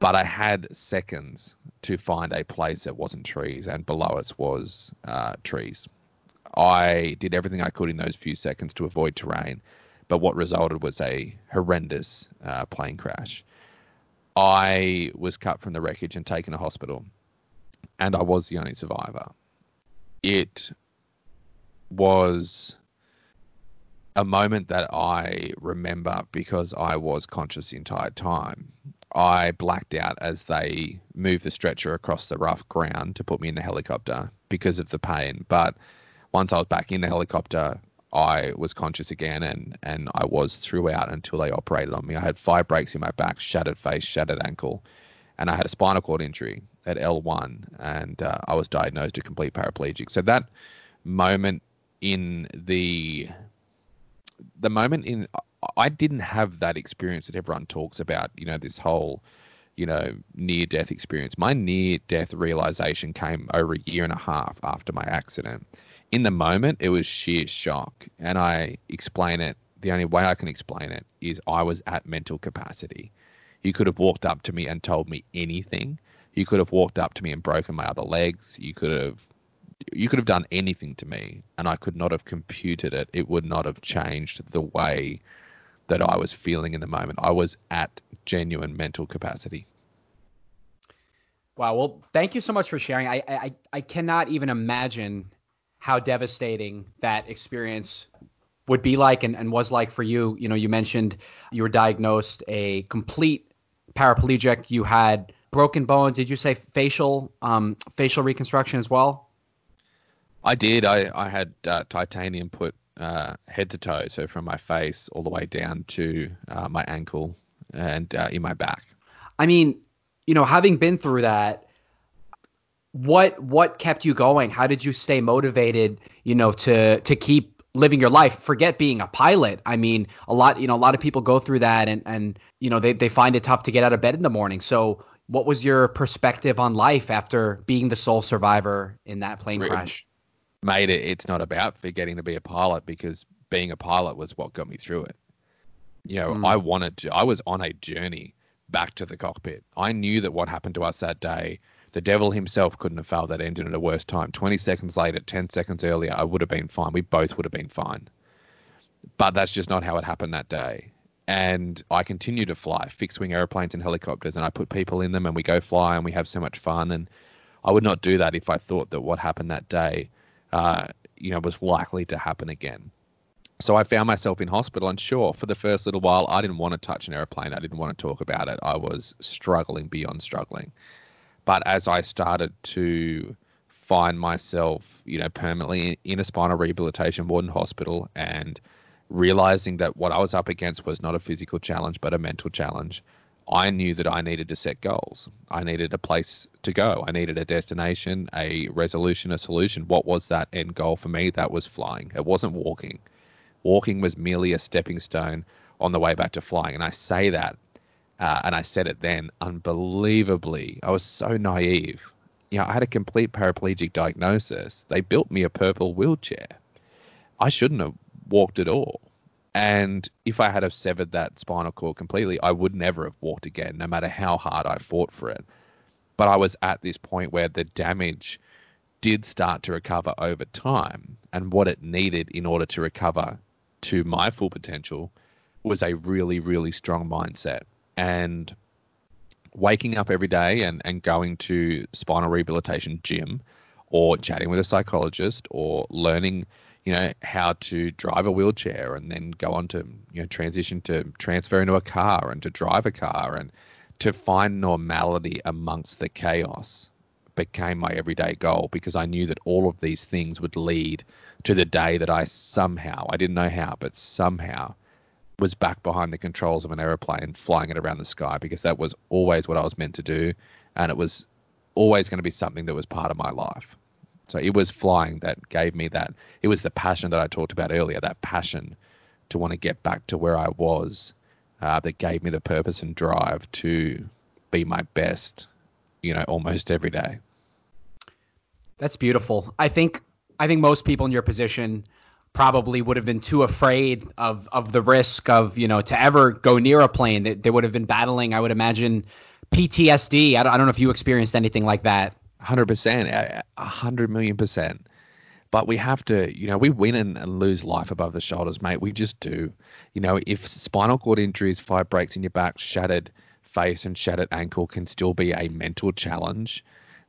But I had seconds to find a place that wasn't trees, and below us was uh, trees. I did everything I could in those few seconds to avoid terrain, but what resulted was a horrendous uh, plane crash. I was cut from the wreckage and taken to hospital, and I was the only survivor. It was a moment that I remember because I was conscious the entire time. I blacked out as they moved the stretcher across the rough ground to put me in the helicopter because of the pain. But once I was back in the helicopter, I was conscious again and, and I was throughout until they operated on me. I had five breaks in my back, shattered face, shattered ankle, and I had a spinal cord injury at L1 and uh, I was diagnosed a complete paraplegic. So that moment in the the moment in I didn't have that experience that everyone talks about, you know, this whole, you know, near death experience. My near death realization came over a year and a half after my accident. In the moment, it was sheer shock. And I explain it, the only way I can explain it is I was at mental capacity. You could have walked up to me and told me anything. You could have walked up to me and broken my other legs. You could have you could have done anything to me and I could not have computed it. It would not have changed the way that I was feeling in the moment. I was at genuine mental capacity. Wow. Well, thank you so much for sharing. I I, I cannot even imagine how devastating that experience would be like and, and was like for you. You know, you mentioned you were diagnosed a complete paraplegic. You had broken bones. Did you say facial um, facial reconstruction as well? I did. I, I had uh, titanium put uh, head to toe, so from my face all the way down to uh, my ankle and uh, in my back. I mean, you know, having been through that, what what kept you going? How did you stay motivated? You know, to to keep living your life. Forget being a pilot. I mean, a lot you know a lot of people go through that and and you know they they find it tough to get out of bed in the morning. So what was your perspective on life after being the sole survivor in that plane crash? Made it. It's not about forgetting to be a pilot because being a pilot was what got me through it. You know, mm. I wanted to. I was on a journey back to the cockpit. I knew that what happened to us that day, the devil himself couldn't have failed that engine at a worse time. 20 seconds later, 10 seconds earlier, I would have been fine. We both would have been fine. But that's just not how it happened that day. And I continue to fly fixed wing airplanes and helicopters, and I put people in them, and we go fly, and we have so much fun. And I would not do that if I thought that what happened that day uh, you know, was likely to happen again. So I found myself in hospital, and sure, for the first little while, I didn't want to touch an airplane. I didn't want to talk about it. I was struggling beyond struggling. But as I started to find myself, you know, permanently in a spinal rehabilitation ward in hospital and realizing that what I was up against was not a physical challenge, but a mental challenge, I knew that I needed to set goals. I needed a place to go. I needed a destination, a resolution, a solution. What was that end goal for me? That was flying. It wasn't walking. Walking was merely a stepping stone on the way back to flying. And I say that, uh, and I said it then, unbelievably. I was so naive. You know, I had a complete paraplegic diagnosis. They built me a purple wheelchair. I shouldn't have walked at all. And if I had have severed that spinal cord completely, I would never have walked again, no matter how hard I fought for it. But I was at this point where the damage did start to recover over time, and what it needed in order to recover to my full potential was a really, really strong mindset. And waking up every day and, and going to spinal rehabilitation gym or chatting with a psychologist or learning you know, how to drive a wheelchair and then go on to, you know, transition to transfer into a car and to drive a car and to find normality amongst the chaos became my everyday goal because I knew that all of these things would lead to the day that I somehow, I didn't know how, but somehow was back behind the controls of an aeroplane flying it around the sky because that was always what I was meant to do and it was always going to be something that was part of my life. So it was flying that gave me that. It was the passion that I talked about earlier, that passion to want to get back to where I was, uh, that gave me the purpose and drive to be my best, you know, almost every day. That's beautiful. I think I think most people in your position probably would have been too afraid of of the risk of you know to ever go near a plane. They, they would have been battling, I would imagine, PTSD. I don't, I don't know if you experienced anything like that. Hundred percent, a hundred million percent. But we have to, you know, we win and, and, lose life above the shoulders, mate. We just do. You know, if spinal cord injuries, five breaks in your back, shattered face, and shattered ankle can still be a mental challenge,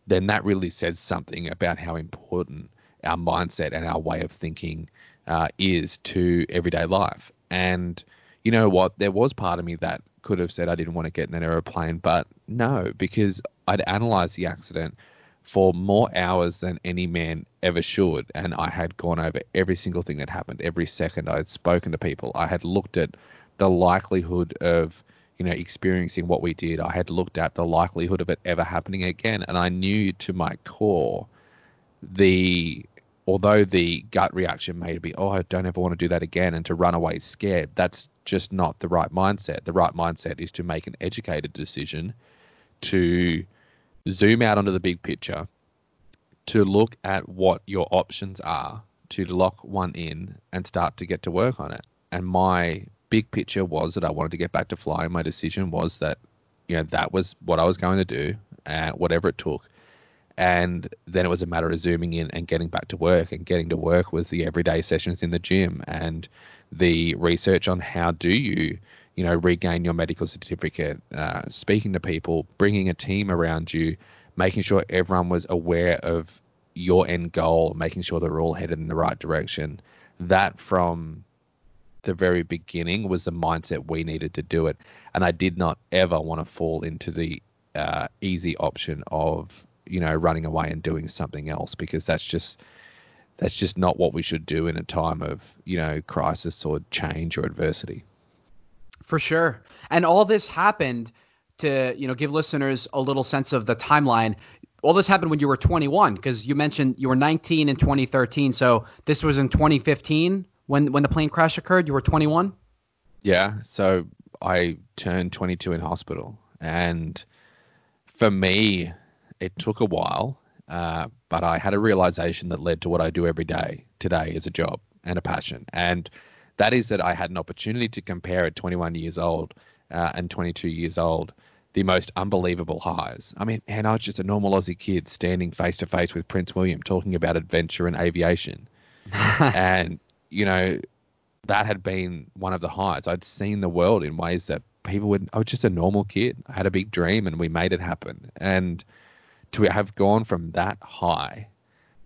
then that really says something about how important our mindset and our way of thinking uh, is to everyday life. And you know what? There was part of me that could have said I didn't want to get in that aeroplane, but no, because I'd analysed the accident for more hours than any man ever should, and I had gone over every single thing that happened, every second. I had spoken to people. I had looked at the likelihood of you know experiencing what we did. I had looked at the likelihood of it ever happening again, and I knew to my core the although the gut reaction may be, oh, I don't ever want to do that again, and to run away scared, that's just not the right mindset. The right mindset is to make an educated decision, to zoom out onto the big picture, to look at what your options are, to lock one in and start to get to work on it. And my big picture was that I wanted to get back to flying. My decision was that, you know, that was what I was going to do, uh, whatever it took and then it was a matter of zooming in and getting back to work and getting to work was the everyday sessions in the gym and the research on how do you you know regain your medical certificate uh, speaking to people bringing a team around you making sure everyone was aware of your end goal making sure they're all headed in the right direction. That from the very beginning was the mindset we needed to do it. And i did not ever want to fall into the uh, easy option of you know running away and doing something else because that's just that's just not what we should do in a time of you know crisis or change or adversity for sure. And all this happened to you know give listeners a little sense of the timeline. All this happened when you were 21 because you mentioned you were 19 in 2013 so this was in 2015 when when the plane crash occurred? You were 21 yeah. So i turned 22 in hospital. And for me it took a while, uh, but I had a realization that led to what I do every day today as a job and a passion. And that is that I had an opportunity to compare at 21 years old uh, and 22 years old the most unbelievable highs. I mean, and I was just a normal Aussie kid standing face to face with Prince William talking about adventure and aviation. and, you know, that had been one of the highs. I'd seen the world in ways that people would, I was just a normal kid. I had a big dream and we made it happen. And, to have gone from that high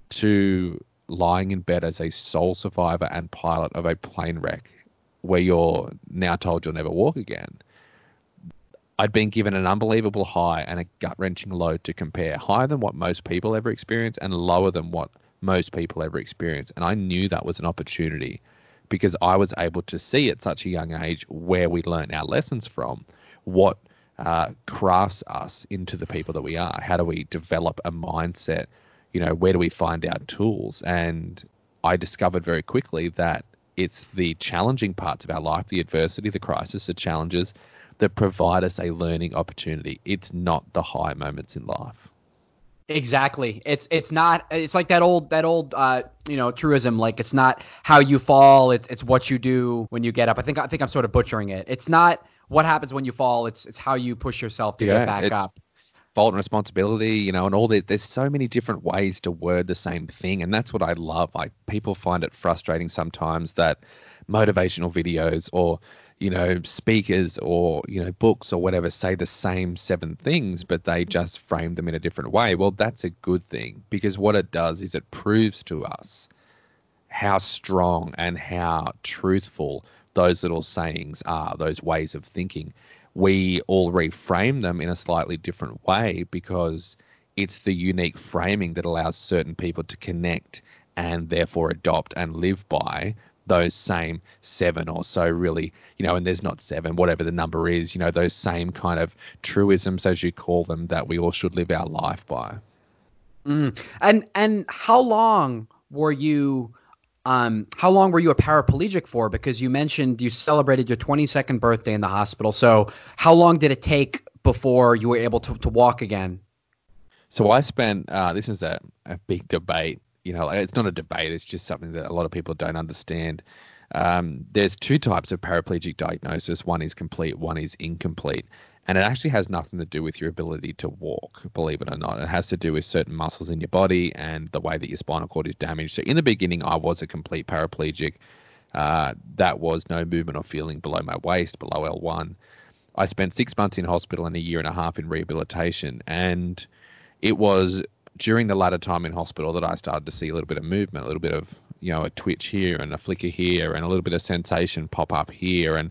to lying in bed as a sole survivor and pilot of a plane wreck where you're now told you'll never walk again. I'd been given an unbelievable high and a gut wrenching low to compare, higher than what most people ever experience and lower than what most people ever experience. And I knew that was an opportunity because I was able to see at such a young age where we learn our lessons from, what uh, crafts us into the people that we are. How do we develop a mindset? You know, where do we find our tools? And I discovered very quickly that it's the challenging parts of our life, the adversity, the crisis, the challenges that provide us a learning opportunity. It's not the high moments in life. Exactly. It's it's not it's like that old that old uh you know truism like it's not how you fall it's it's what you do when you get up. I think I think I'm sort of butchering it. It's not what happens when you fall. It's it's how you push yourself to yeah, get back up. Fault and responsibility, you know, and all this. There's so many different ways to word the same thing, and that's what I love. Like people find it frustrating sometimes that motivational videos or you know speakers or you know books or whatever say the same seven things, but they mm-hmm. just frame them in a different way. Well, that's a good thing because what it does is it proves to us how strong and how truthful those little sayings are, those ways of thinking, we all reframe them in a slightly different way because it's the unique framing that allows certain people to connect and therefore adopt and live by those same seven or so really you know and there's not seven whatever the number is you know those same kind of truisms as you call them that we all should live our life by mm. and and how long were you um, how long were you a paraplegic for? Because you mentioned you celebrated your 22nd birthday in the hospital. So how long did it take before you were able to, to walk again? So I spent. Uh, this is a, a big debate. You know, it's not a debate. It's just something that a lot of people don't understand. Um, there's two types of paraplegic diagnosis. One is complete. One is incomplete and it actually has nothing to do with your ability to walk, believe it or not. It has to do with certain muscles in your body and the way that your spinal cord is damaged. So in the beginning, I was a complete paraplegic. Uh, that was no movement or feeling below my waist, below L1. I spent six months in hospital and a year and a half in rehabilitation, and it was during the latter time in hospital that I started to see a little bit of movement, a little bit of you know a twitch here and a flicker here, and a little bit of sensation pop up here, and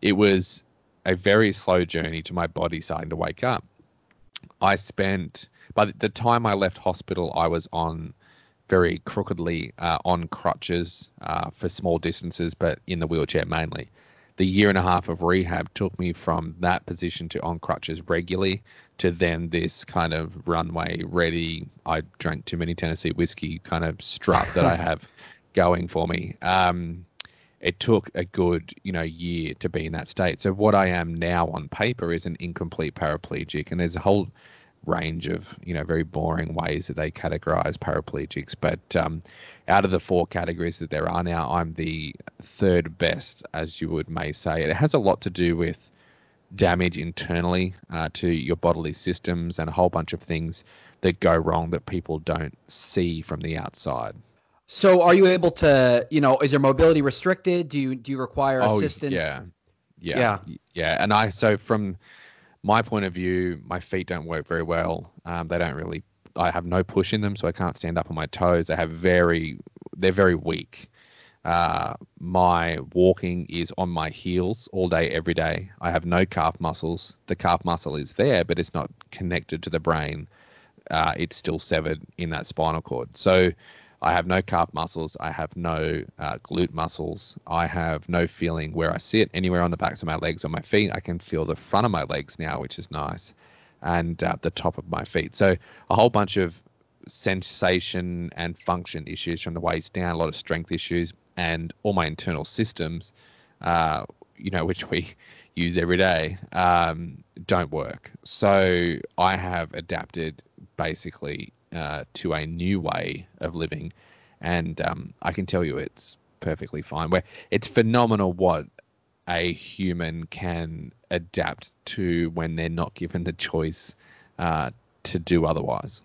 it was a very slow journey to my body starting to wake up. I spent by the time I left hospital, I was on very crookedly uh, on crutches uh, for small distances, but in the wheelchair mainly. The year and a half of rehab took me from that position to on crutches regularly to then this kind of runway ready. I drank too many Tennessee whiskey kind of strut that I have going for me. Um, it took a good you know year to be in that state. So what I am now on paper is an incomplete paraplegic, and there's a whole range of you know very boring ways that they categorize paraplegics. But um, out of the four categories that there are now, I'm the third best, as you would may say. It has a lot to do with damage internally uh, to your bodily systems and a whole bunch of things that go wrong that people don't see from the outside. So are you able to, you know, is your mobility restricted? Do you do you require Oh, assistance? Yeah. Yeah. Yeah. Yeah. And I, so from my point of view, my feet don't work very well. Um, they don't really, I have no push in them, so I can't stand up on my toes. I have very, they're very weak. Uh, my walking is on my heels all day, every day. I have no calf muscles. The calf muscle is there, but it's not connected to the brain. Uh, it's still severed in that spinal cord. So I have no calf muscles. I have no uh, glute muscles. I have no feeling where I sit anywhere on the backs of my legs or my feet. I can feel the front of my legs now, which is nice, and uh, the top of my feet. So a whole bunch of sensation and function issues from the waist down, a lot of strength issues, and all my internal systems, uh, you know, which we use every day, um, don't work. So I have adapted basically uh, to a new way of living, and um, I can tell you it's perfectly fine. Where it's phenomenal what a human can adapt to when they're not given the choice uh, to do otherwise.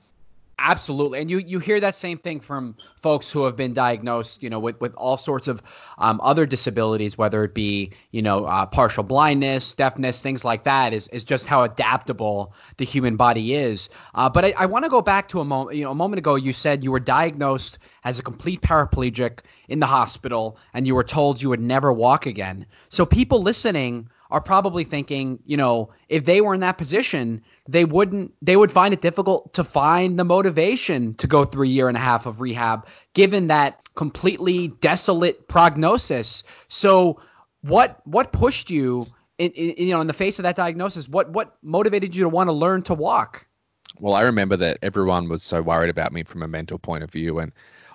Absolutely, and you you hear that same thing from folks who have been diagnosed, you know, with, with all sorts of um, other disabilities, whether it be you know uh, partial blindness, deafness, things like that. Is is just how adaptable the human body is. Uh, but I, I want to go back to a moment. You know, a moment ago you said you were diagnosed as a complete paraplegic in the hospital, and you were told you would never walk again. So people listening are probably thinking, you know, if they were in that position, they wouldn't they would find it difficult to find the motivation to go through a year and a half of rehab given that completely desolate prognosis. So what what pushed you in, in, you know in the face of that diagnosis? What what motivated you to want to learn to walk? Well, I remember that everyone was so worried about me from a mental point of view, and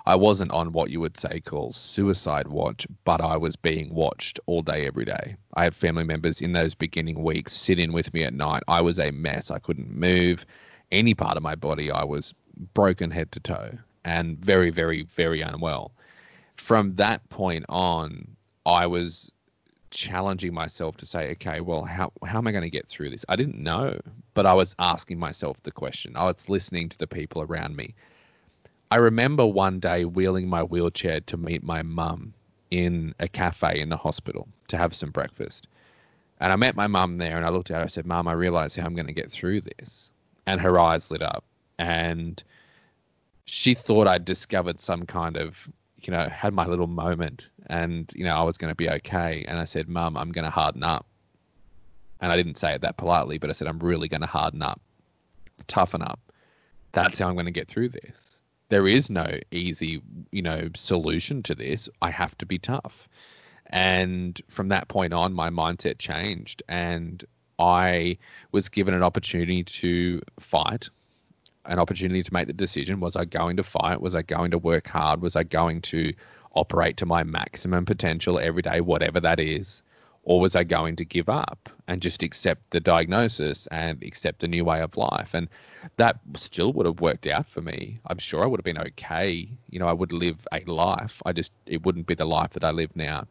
I wasn't on what you would say called suicide watch, but I was being watched all day, every day. I had family members in those beginning weeks sit in with me at night. I was a mess. I couldn't move any part of my body. I was broken head to toe and very, very, very unwell. From that point on, I was challenging myself to say, okay, well, how, how am I going to get through this? I didn't know, but I was asking myself the question. I was listening to the people around me. I remember one day wheeling my wheelchair to meet my mum in a cafe in the hospital to have some breakfast. And I met my mum there and I looked at her. And I said, Mum, I realize how I'm going to get through this. And her eyes lit up. And she thought I'd discovered some kind of, you know, had my little moment and, you know, I was going to be okay. And I said, Mum, I'm going to harden up. And I didn't say it that politely, but I said, I'm really going to harden up, toughen up. That's how I'm going to get through this. There is no easy, you know, solution to this. I have to be tough. And from that point on, my mindset changed and I was given an opportunity to fight, an opportunity to make the decision. Was I going to fight? Was I going to work hard? Was I going to operate to my maximum potential every day, whatever that is? Or was I going to give up and just accept the diagnosis and accept a new way of life? And that still would have worked out for me. I'm sure I would have been okay. You know, I would live a life. I just, it wouldn't be the life that I live now.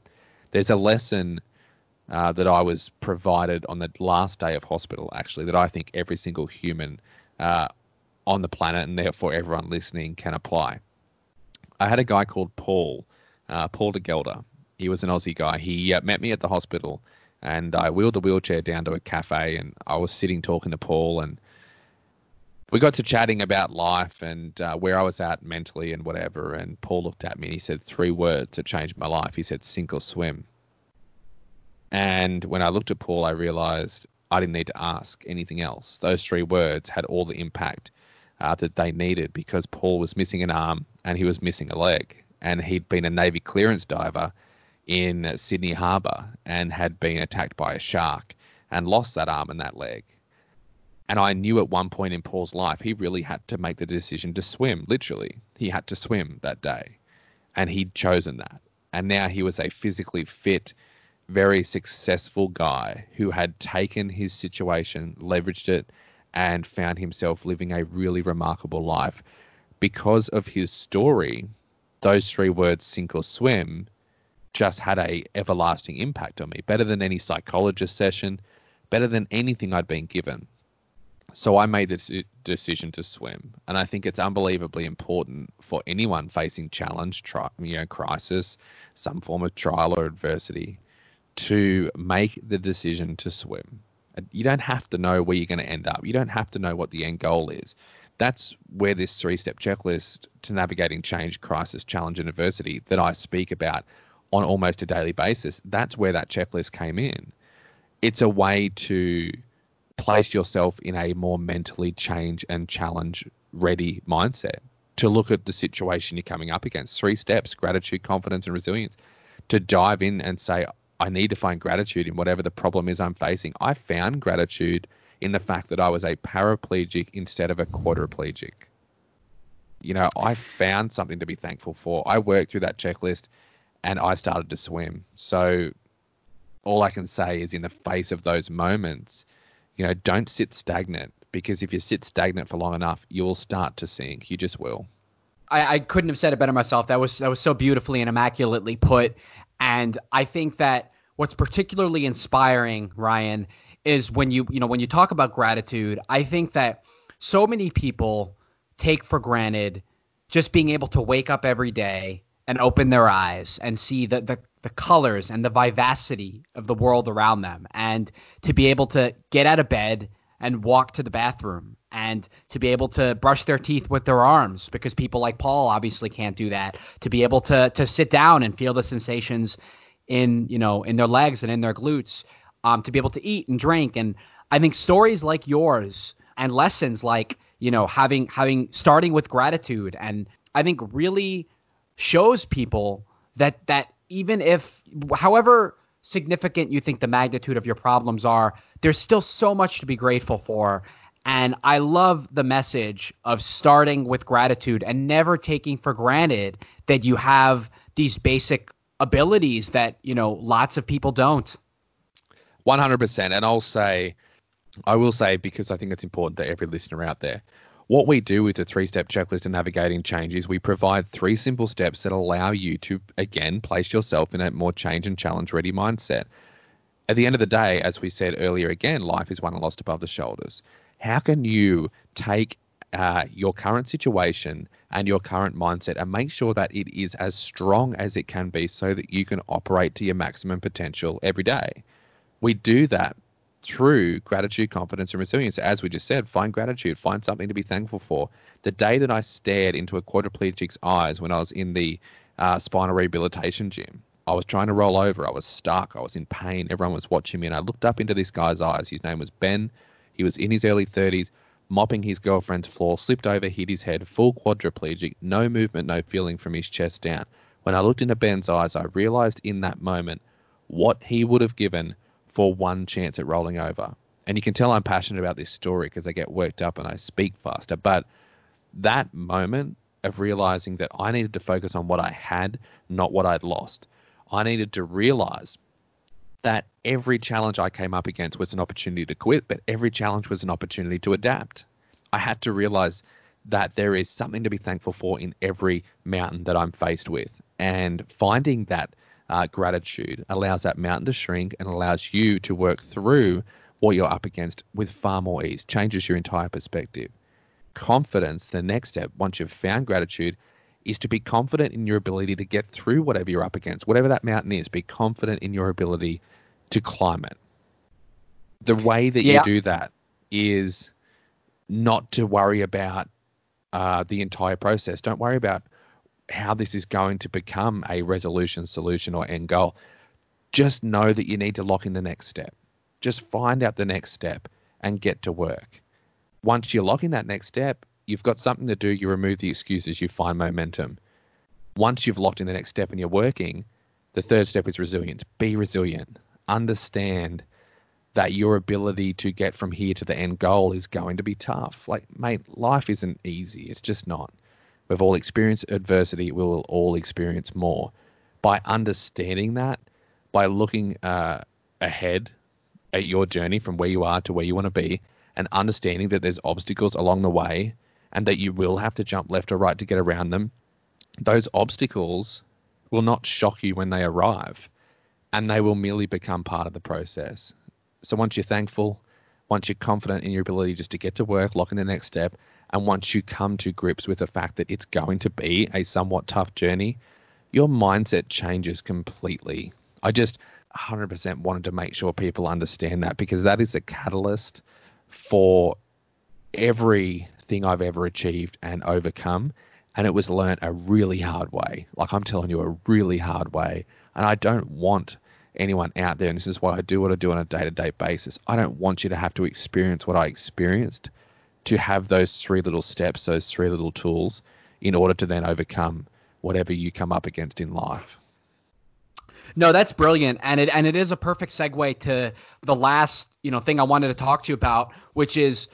There's a lesson uh, that I was provided on the last day of hospital, actually, that I think every single human uh, on the planet and therefore everyone listening can apply. I had a guy called Paul, uh, Paul de Gelder. He was an Aussie guy. He uh, met me at the hospital and I wheeled the wheelchair down to a cafe and I was sitting talking to Paul and we got to chatting about life and uh, where I was at mentally and whatever. And Paul looked at me and he said three words that changed my life. He said, sink or swim. And when I looked at Paul, I realized I didn't need to ask anything else. Those three words had all the impact uh, that they needed because Paul was missing an arm and he was missing a leg. And he'd been a Navy clearance diver in Sydney Harbour and had been attacked by a shark and lost that arm and that leg. And I knew at one point in Paul's life he really had to make the decision to swim, literally. He had to swim that day. And he'd chosen that. And now he was a physically fit, very successful guy who had taken his situation, leveraged it, and found himself living a really remarkable life. Because of his story, those three words, sink or swim, just had a everlasting impact on me. Better than any psychologist session, better than anything I'd been given. So I made the decision to swim, and I think it's unbelievably important for anyone facing challenge, tri- you know, crisis, some form of trial or adversity, to make the decision to swim. You don't have to know where you're going to end up. You don't have to know what the end goal is. That's where this three-step checklist to navigating change, crisis, challenge, and adversity that I speak about on almost a daily basis. That's where that checklist came in. It's a way to place yourself in a more mentally change and challenge ready mindset to look at the situation you're coming up against. Three steps gratitude, confidence, and resilience. To dive in and say, I need to find gratitude in whatever the problem is I'm facing. I found gratitude in the fact that I was a paraplegic instead of a quadriplegic. You know, I found something to be thankful for. I worked through that checklist and I started to swim. So all I can say is in the face of those moments, you know, don't sit stagnant because if you sit stagnant for long enough, you'll start to sink. You just will. I, I couldn't have said it better myself. That was that was so beautifully and immaculately put. And I think that what's particularly inspiring, Ryan, is when you you know when you talk about gratitude. I think that so many people take for granted just being able to wake up every day and open their eyes and see the, the, the colors and the vivacity of the world around them. And to be able to get out of bed and walk to the bathroom and to be able to brush their teeth with their arms because people like Paul obviously can't do that. To be able to to sit down and feel the sensations in you know in their legs and in their glutes um, to be able to eat and drink. And I think stories like yours and lessons like you know having having starting with gratitude and I think really shows people that that even if however significant you think the magnitude of your problems are, there's still so much to be grateful for. And I love the message of starting with gratitude and never taking for granted that you have these basic abilities that, you know, lots of people don't. 100%. And I'll say, I will say, because I think it's important to every listener out there, what we do with the three step checklist and navigating change is we provide three simple steps that allow you to, again, place yourself in a more change and challenge ready mindset. At the end of the day, as we said earlier again, life is won and lost above the shoulders. How can you take uh, your current situation and your current mindset and make sure that it is as strong as it can be so that you can operate to your maximum potential every day? We do that through gratitude, confidence, and resilience. As we just said, find gratitude, find something to be thankful for. The day that I stared into a quadriplegic's eyes when I was in the uh, spinal rehabilitation gym, I was trying to roll over. I was stuck. I was in pain. Everyone was watching me. And I looked up into this guy's eyes. His name was Ben. He was in his early 30s, mopping his girlfriend's floor, slipped over, hit his head, full quadriplegic, no movement, no feeling from his chest down. When I looked into Ben's eyes, I realized in that moment what he would have given for one chance at rolling over. And you can tell I'm passionate about this story because I get worked up and I speak faster. But that moment of realizing that I needed to focus on what I had, not what I'd lost. I needed to realize that every challenge I came up against was an opportunity to quit, but every challenge was an opportunity to adapt. I had to realize that there is something to be thankful for in every mountain that I'm faced with. And finding that uh, gratitude allows that mountain to shrink and allows you to work through what you're up against with far more ease, changes your entire perspective. Confidence, the next step, once you've found gratitude, is to be confident in your ability to get through whatever you're up against, whatever that mountain is. Be confident in your ability to climb it. The way that Yeah. you do that is not to worry about uh, the entire process. Don't worry about how this is going to become a resolution, solution, or end goal. just know that you need to lock in the next step. Just find out the next step and get to work. Once you lock in that next step, you've got something to do. You remove the excuses, you find momentum. Once you've locked in the next step and you're working, the third step is resilience. Be resilient. Understand that your ability to get from here to the end goal is going to be tough. Like, mate, life isn't easy. It's just not. We've all experienced adversity. We will all experience more. By understanding that, by looking uh, ahead at your journey from where you are to where you want to be, and understanding that there's obstacles along the way and that you will have to jump left or right to get around them, those obstacles will not shock you when they arrive and they will merely become part of the process. So once you're thankful, once you're confident in your ability just to get to work, lock in the next step, and once you come to grips with the fact that it's going to be a somewhat tough journey, your mindset changes completely. I just 100% wanted to make sure people understand that because that is a catalyst for everything I've ever achieved and overcome. And it was learnt a really hard way. Like I'm telling you, a really hard way. And I don't want anyone out there, and this is why I do what I do on a day to day basis. I don't want you to have to experience what I experienced to have those three little steps, those three little tools in order to then overcome whatever you come up against in life. No, that's brilliant, and it and it is a perfect segue to the last you know thing I wanted to talk to you about, which is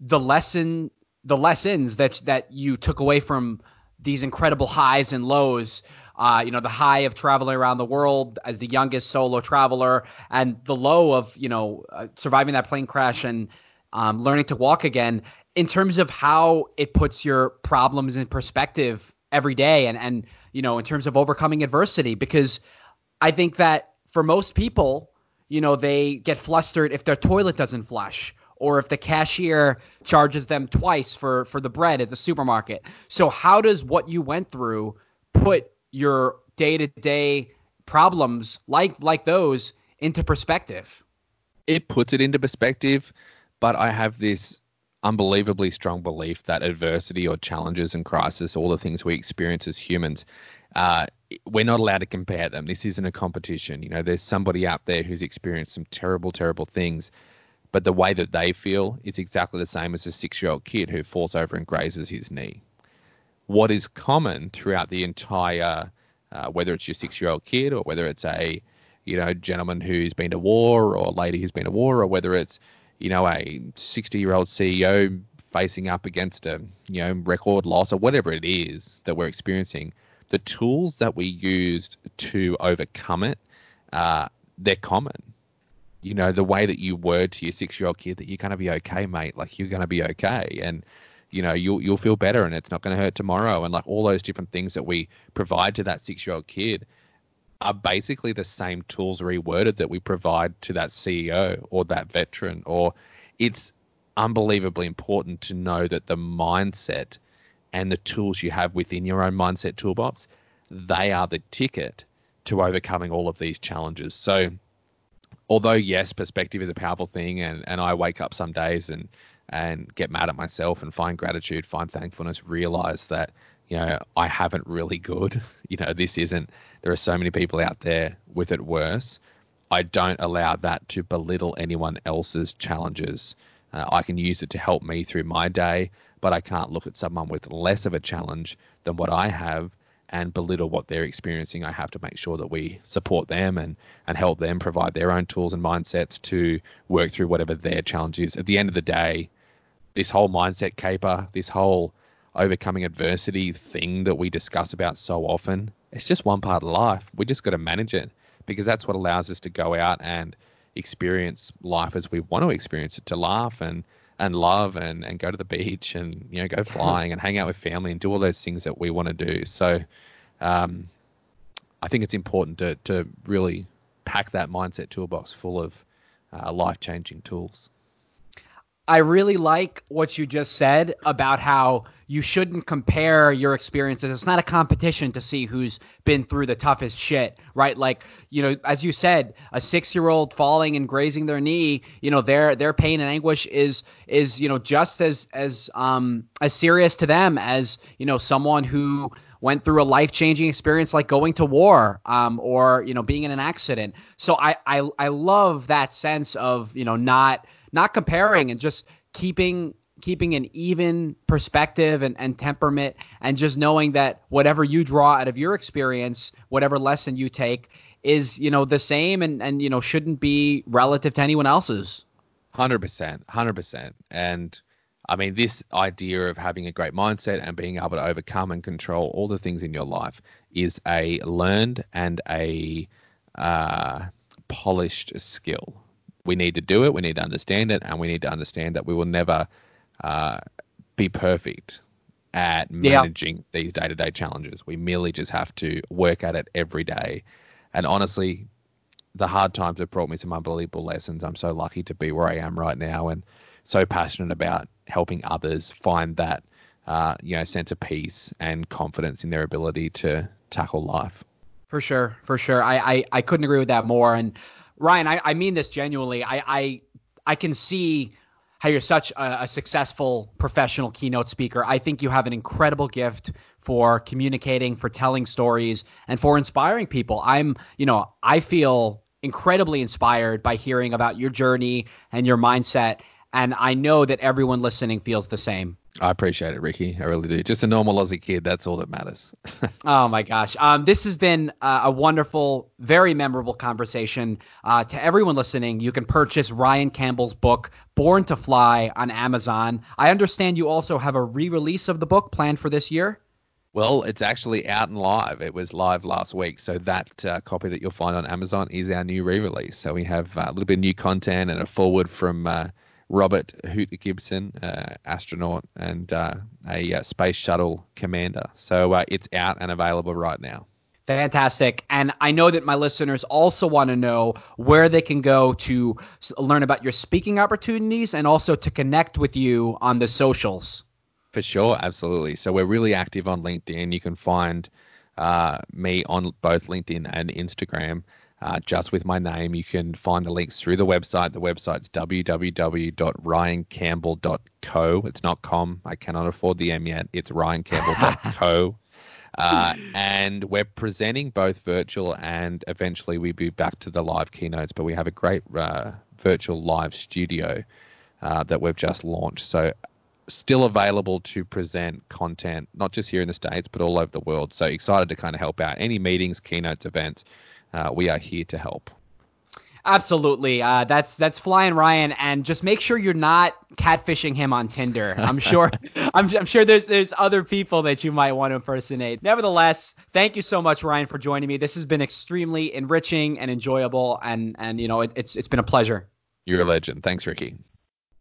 the lesson, the lessons that that you took away from these incredible highs and lows. Uh, you know, the high of traveling around the world as the youngest solo traveler, and the low of you know uh, surviving that plane crash and um, learning to walk again. In terms of how it puts your problems in perspective every day, and and you know, in terms of overcoming adversity, because I think that for most people, you know, they get flustered if their toilet doesn't flush or if the cashier charges them twice for for the bread at the supermarket. So how does what you went through put your day-to-day problems like like those into perspective? It puts it into perspective, but I have this unbelievably strong belief that adversity or challenges and crisis, all the things we experience as humans, uh, we're not allowed to compare them. This isn't a competition. You know, there's somebody out there who's experienced some terrible, terrible things, but the way that they feel is exactly the same as a six-year-old kid who falls over and grazes his knee. What is common throughout the entire, uh, whether it's your six-year-old kid or whether it's a, you know, gentleman who's been to war or a lady who's been to war or whether it's, you know, a 60-year-old CEO facing up against a, you know, record loss or whatever it is that we're experiencing – the tools that we used to overcome it, uh, they're common. You know, the way that you word to your six year old kid that you're going to be okay, mate, like you're going to be okay. And, you know, you'll, you'll feel better and it's not going to hurt tomorrow. And like all those different things that we provide to that six year old kid are basically the same tools reworded that we provide to that CEO or that veteran. Or it's unbelievably important to know that the mindset and the tools you have within your own mindset toolbox, they are the ticket to overcoming all of these challenges. So, although yes, perspective is a powerful thing, and and I wake up some days and and get mad at myself and find gratitude, find thankfulness, realize that you know I haven't really good. You know, this isn't. There are so many people out there with it worse. I don't allow that to belittle anyone else's challenges. Uh, I can use it to help me through my day, but I can't look at someone with less of a challenge than what I have and belittle what they're experiencing. I have to make sure that we support them and, and help them provide their own tools and mindsets to work through whatever their challenge is. At the end of the day, this whole mindset caper, this whole overcoming adversity thing that we discuss about so often, it's just one part of life. We just got to manage it because that's what allows us to go out and experience life as we want to experience it, to laugh and and love and, and go to the beach and you know go flying and hang out with family and do all those things that we want to do. So um, I think it's important to to really pack that mindset toolbox full of uh, life changing tools. I really like what you just said about how you shouldn't compare your experiences. It's not a competition to see who's been through the toughest shit, right? Like, you know, as you said, a 6-year-old falling and grazing their knee, you know, their their pain and anguish is is, you know, just as as um as serious to them as, you know, someone who went through a life changing experience like going to war um, or you know being in an accident. So I, I I love that sense of you know not not comparing and just keeping keeping an even perspective and, and temperament and just knowing that whatever you draw out of your experience, whatever lesson you take is, you know, the same and, and you know, shouldn't be relative to anyone else's. Hundred percent, hundred percent. And I mean, this idea of having a great mindset and being able to overcome and control all the things in your life is a learned and a uh, polished skill. We need to do it. We need to understand it, and we need to understand that we will never uh, be perfect at Yeah. managing these day-to-day challenges. We merely just have to work at it every day. And honestly, the hard times have brought me some unbelievable lessons. I'm so lucky to be where I am right now, and so passionate about helping others find that uh, you know sense of peace and confidence in their ability to tackle life. For sure, for sure. I, I, I couldn't agree with that more. And Ryan, I, I mean this genuinely. I, I I can see how you're such a, a successful professional keynote speaker. I think you have an incredible gift for communicating, for telling stories, and for inspiring people. I'm, you know, I feel incredibly inspired by hearing about your journey and your mindset. And I know that everyone listening feels the same. I appreciate it, Ricky. I really do. Just a normal Aussie kid. That's all that matters. Oh my gosh. Um, this has been uh, a wonderful, very memorable conversation. Uh, to everyone listening, you can purchase Ryan Campbell's book, Born to Fly, on Amazon. I understand you also have a re release of the book planned for this year. Well, it's actually out and live. It was live last week, so that uh, copy that you'll find on Amazon is our new re-release. So we have uh, a little bit of new content and a foreword from uh, Robert Hoot Gibson, uh, astronaut and uh, a uh, space shuttle commander. So uh, it's out and available right now. Fantastic. And I know that my listeners also want to know where they can go to learn about your speaking opportunities and also to connect with you on the socials. For sure, absolutely. So we're really active on LinkedIn. You can find uh, me on both LinkedIn and Instagram. Uh, just with my name, you can find the links through the website. The website's www.ryancampbell.co. It's not com. I cannot afford the M yet. It's ryancampbell.co. Uh, and we're presenting both virtual and eventually we'll be back to the live keynotes. But we have a great uh, virtual live studio uh, that we've just launched. So still available to present content, not just here in the States, but all over the world. So excited to kind of help out. Any meetings, keynotes, events, uh, we are here to help. Absolutely. Uh, that's that's Flying Ryan, and just make sure you're not catfishing him on Tinder. I'm sure I'm, I'm sure there's there's other people that you might want to impersonate. Nevertheless, thank you so much, Ryan, for joining me. This has been extremely enriching and enjoyable, and and you know it, it's it's been a pleasure. You're a legend. Thanks, Ricky.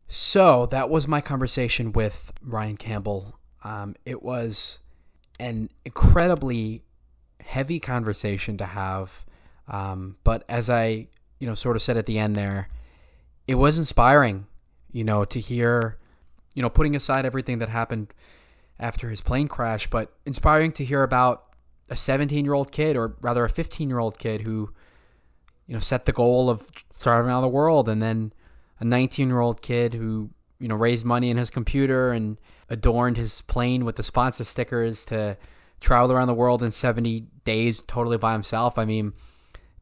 So that was my conversation with Ryan Campbell. Um, it was an incredibly heavy conversation to have, um, but as I, you know, sort of said at the end there, it was inspiring, you know, to hear, you know, putting aside everything that happened after his plane crash, but inspiring to hear about a 17 year old kid, or rather a 15 year old kid who, you know, set the goal of traveling around the world and then a 19 year old kid who you know raised money in his computer and adorned his plane with the sponsor stickers to travel around the world in 70 days totally by himself. I mean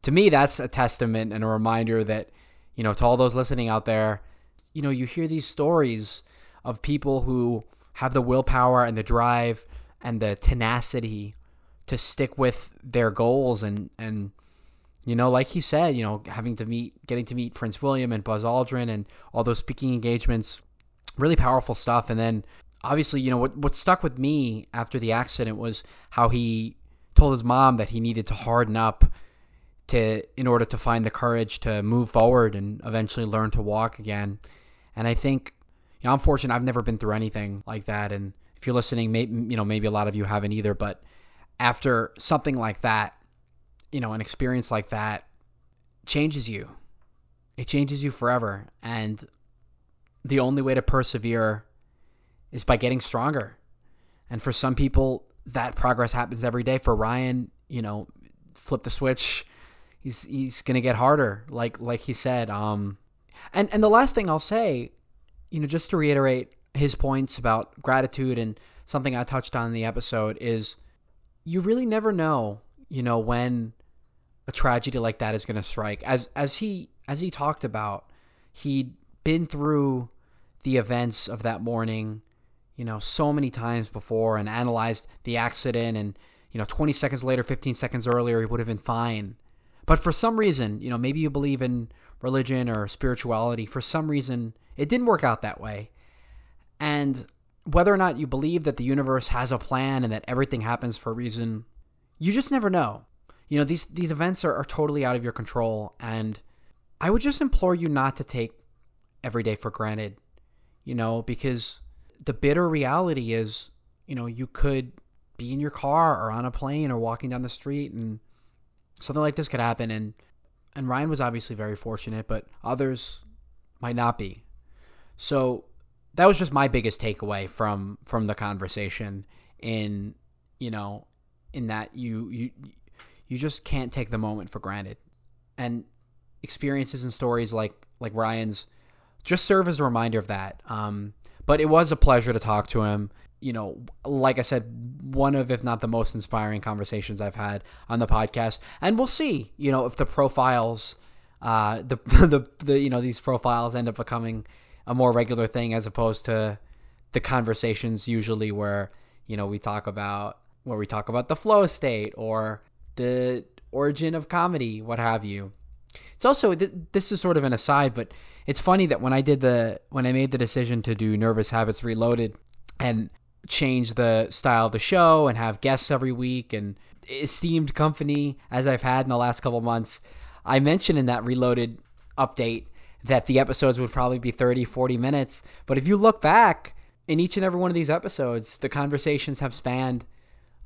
to me that's a testament and a reminder that you know to all those listening out there you know you hear these stories of people who have the willpower and the drive and the tenacity to stick with their goals and and you know, like he said, you know, having to meet, getting to meet Prince William and Buzz Aldrin and all those speaking engagements, really powerful stuff. And then obviously, you know, what, what stuck with me after the accident was how he told his mom that he needed to harden up to, in order to find the courage to move forward and eventually learn to walk again. And I think, you know, I'm fortunate I've never been through anything like that. And if you're listening, maybe, you know, maybe a lot of you haven't either, but after something like that, you know, an experience like that changes you. It changes you forever. And the only way to persevere is by getting stronger. And for some people, that progress happens every day. For Ryan, you know, flip the switch. He's he's gonna get harder, like like he said. Um, and and the last thing I'll say, you know, just to reiterate his points about gratitude and something I touched on in the episode is you really never know, you know, when a tragedy like that is going to strike. As as he as he talked about, he'd been through the events of that morning, you know, so many times before and analyzed the accident and you know, 20 seconds later, 15 seconds earlier, he would have been fine. But for some reason, you know, maybe you believe in religion or spirituality, for some reason, it didn't work out that way. And whether or not you believe that the universe has a plan and that everything happens for a reason, you just never know. You know, these these events are, are totally out of your control and I would just implore you not to take every day for granted. You know, because the bitter reality is, you know, you could be in your car or on a plane or walking down the street and something like this could happen. And and Ryan was obviously very fortunate, but others might not be. So that was just my biggest takeaway from from the conversation in you know in that you you you just can't take the moment for granted. And experiences and stories like like Ryan's just serve as a reminder of that. Um, but it was a pleasure to talk to him you know like I said one of if not the most inspiring conversations I've had on the podcast and we'll see you know if the profiles uh the the, the you know these profiles end up becoming a more regular thing as opposed to the conversations usually where you know we talk about where we talk about the flow state or the origin of comedy, what have you. It's also this is sort of an aside, but it's funny that when I did the when I made the decision to do Nervous Habits Reloaded and change the style of the show and have guests every week and esteemed company as I've had in the last couple months, I mentioned in that Reloaded update that the episodes would probably be 30, 40 minutes. But if you look back in each and every one of these episodes, the conversations have spanned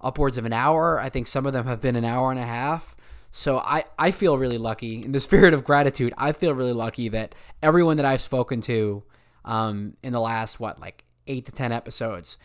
upwards of an hour. I think some of them have been an hour and a half. So I, I feel really lucky. In the spirit of gratitude, I feel really lucky that everyone that I've spoken to um, in the last, what, like eight to 10 episodes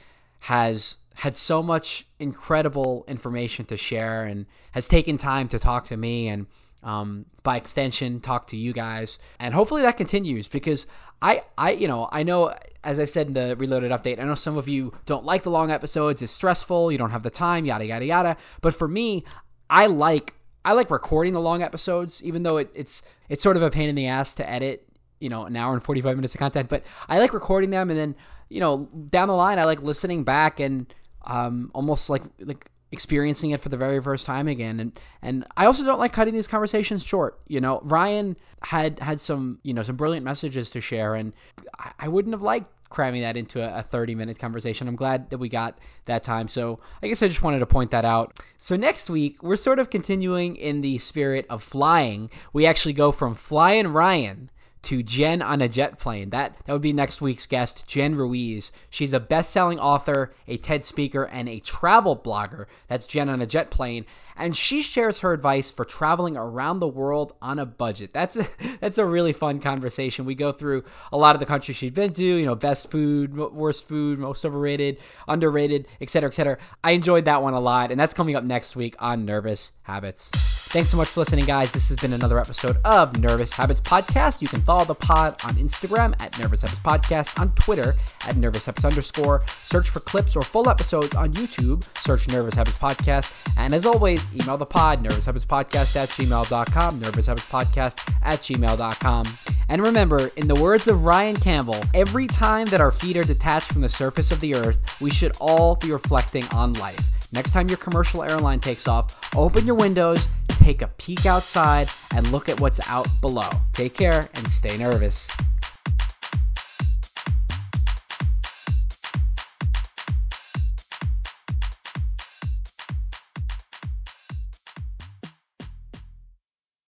has had so much incredible information to share and has taken time to talk to me and um, by extension talk to you guys. And hopefully that continues because I, I you know i know as i said in the reloaded update i know some of you don't like the long episodes. It's stressful. You don't have the time yada yada yada. But for me i like i like recording the long episodes even though it, it's it's sort of a pain in the ass to edit you know an hour and 45 minutes of content. But i like recording them and then you know down the line i like listening back and um, almost like like experiencing it for the very first time again. And and I also don't like cutting these conversations short. You know Ryan had had some you know some brilliant messages to share and I, I wouldn't have liked cramming that into a, a 30 minute conversation. I'm glad that we got that time. So I guess I just wanted to point that out. So next week we're sort of continuing in the spirit of flying. We actually go from flying Ryan to Jen on a jet plane. That that would be next week's guest, Jen Ruiz. She's a best-selling author, a TED speaker, and a travel blogger. That's Jen on a jet plane, and she shares her advice for traveling around the world on a budget. That's a, that's a really fun conversation. We go through a lot of the countries she's been to, you know, best food, worst food, most overrated, underrated, etc., etc. I enjoyed that one a lot, and that's coming up next week on Nervous Habits. Thanks so much for listening, guys. This has been another episode of Nervous Habits Podcast. You can follow the pod on Instagram at Nervous Habits Podcast, on Twitter at Nervous Habits underscore. Search for clips or full episodes on YouTube. Search Nervous Habits Podcast. And as always, email the pod, Nervous Habits Podcast at gmail.com, Nervous Habits Podcast at gmail.com. And remember, in the words of Ryan Campbell, every time that our feet are detached from the surface of the earth, we should all be reflecting on life. Next time your commercial airline takes off, open your windows, take a peek outside, and look at what's out below. Take care and stay nervous.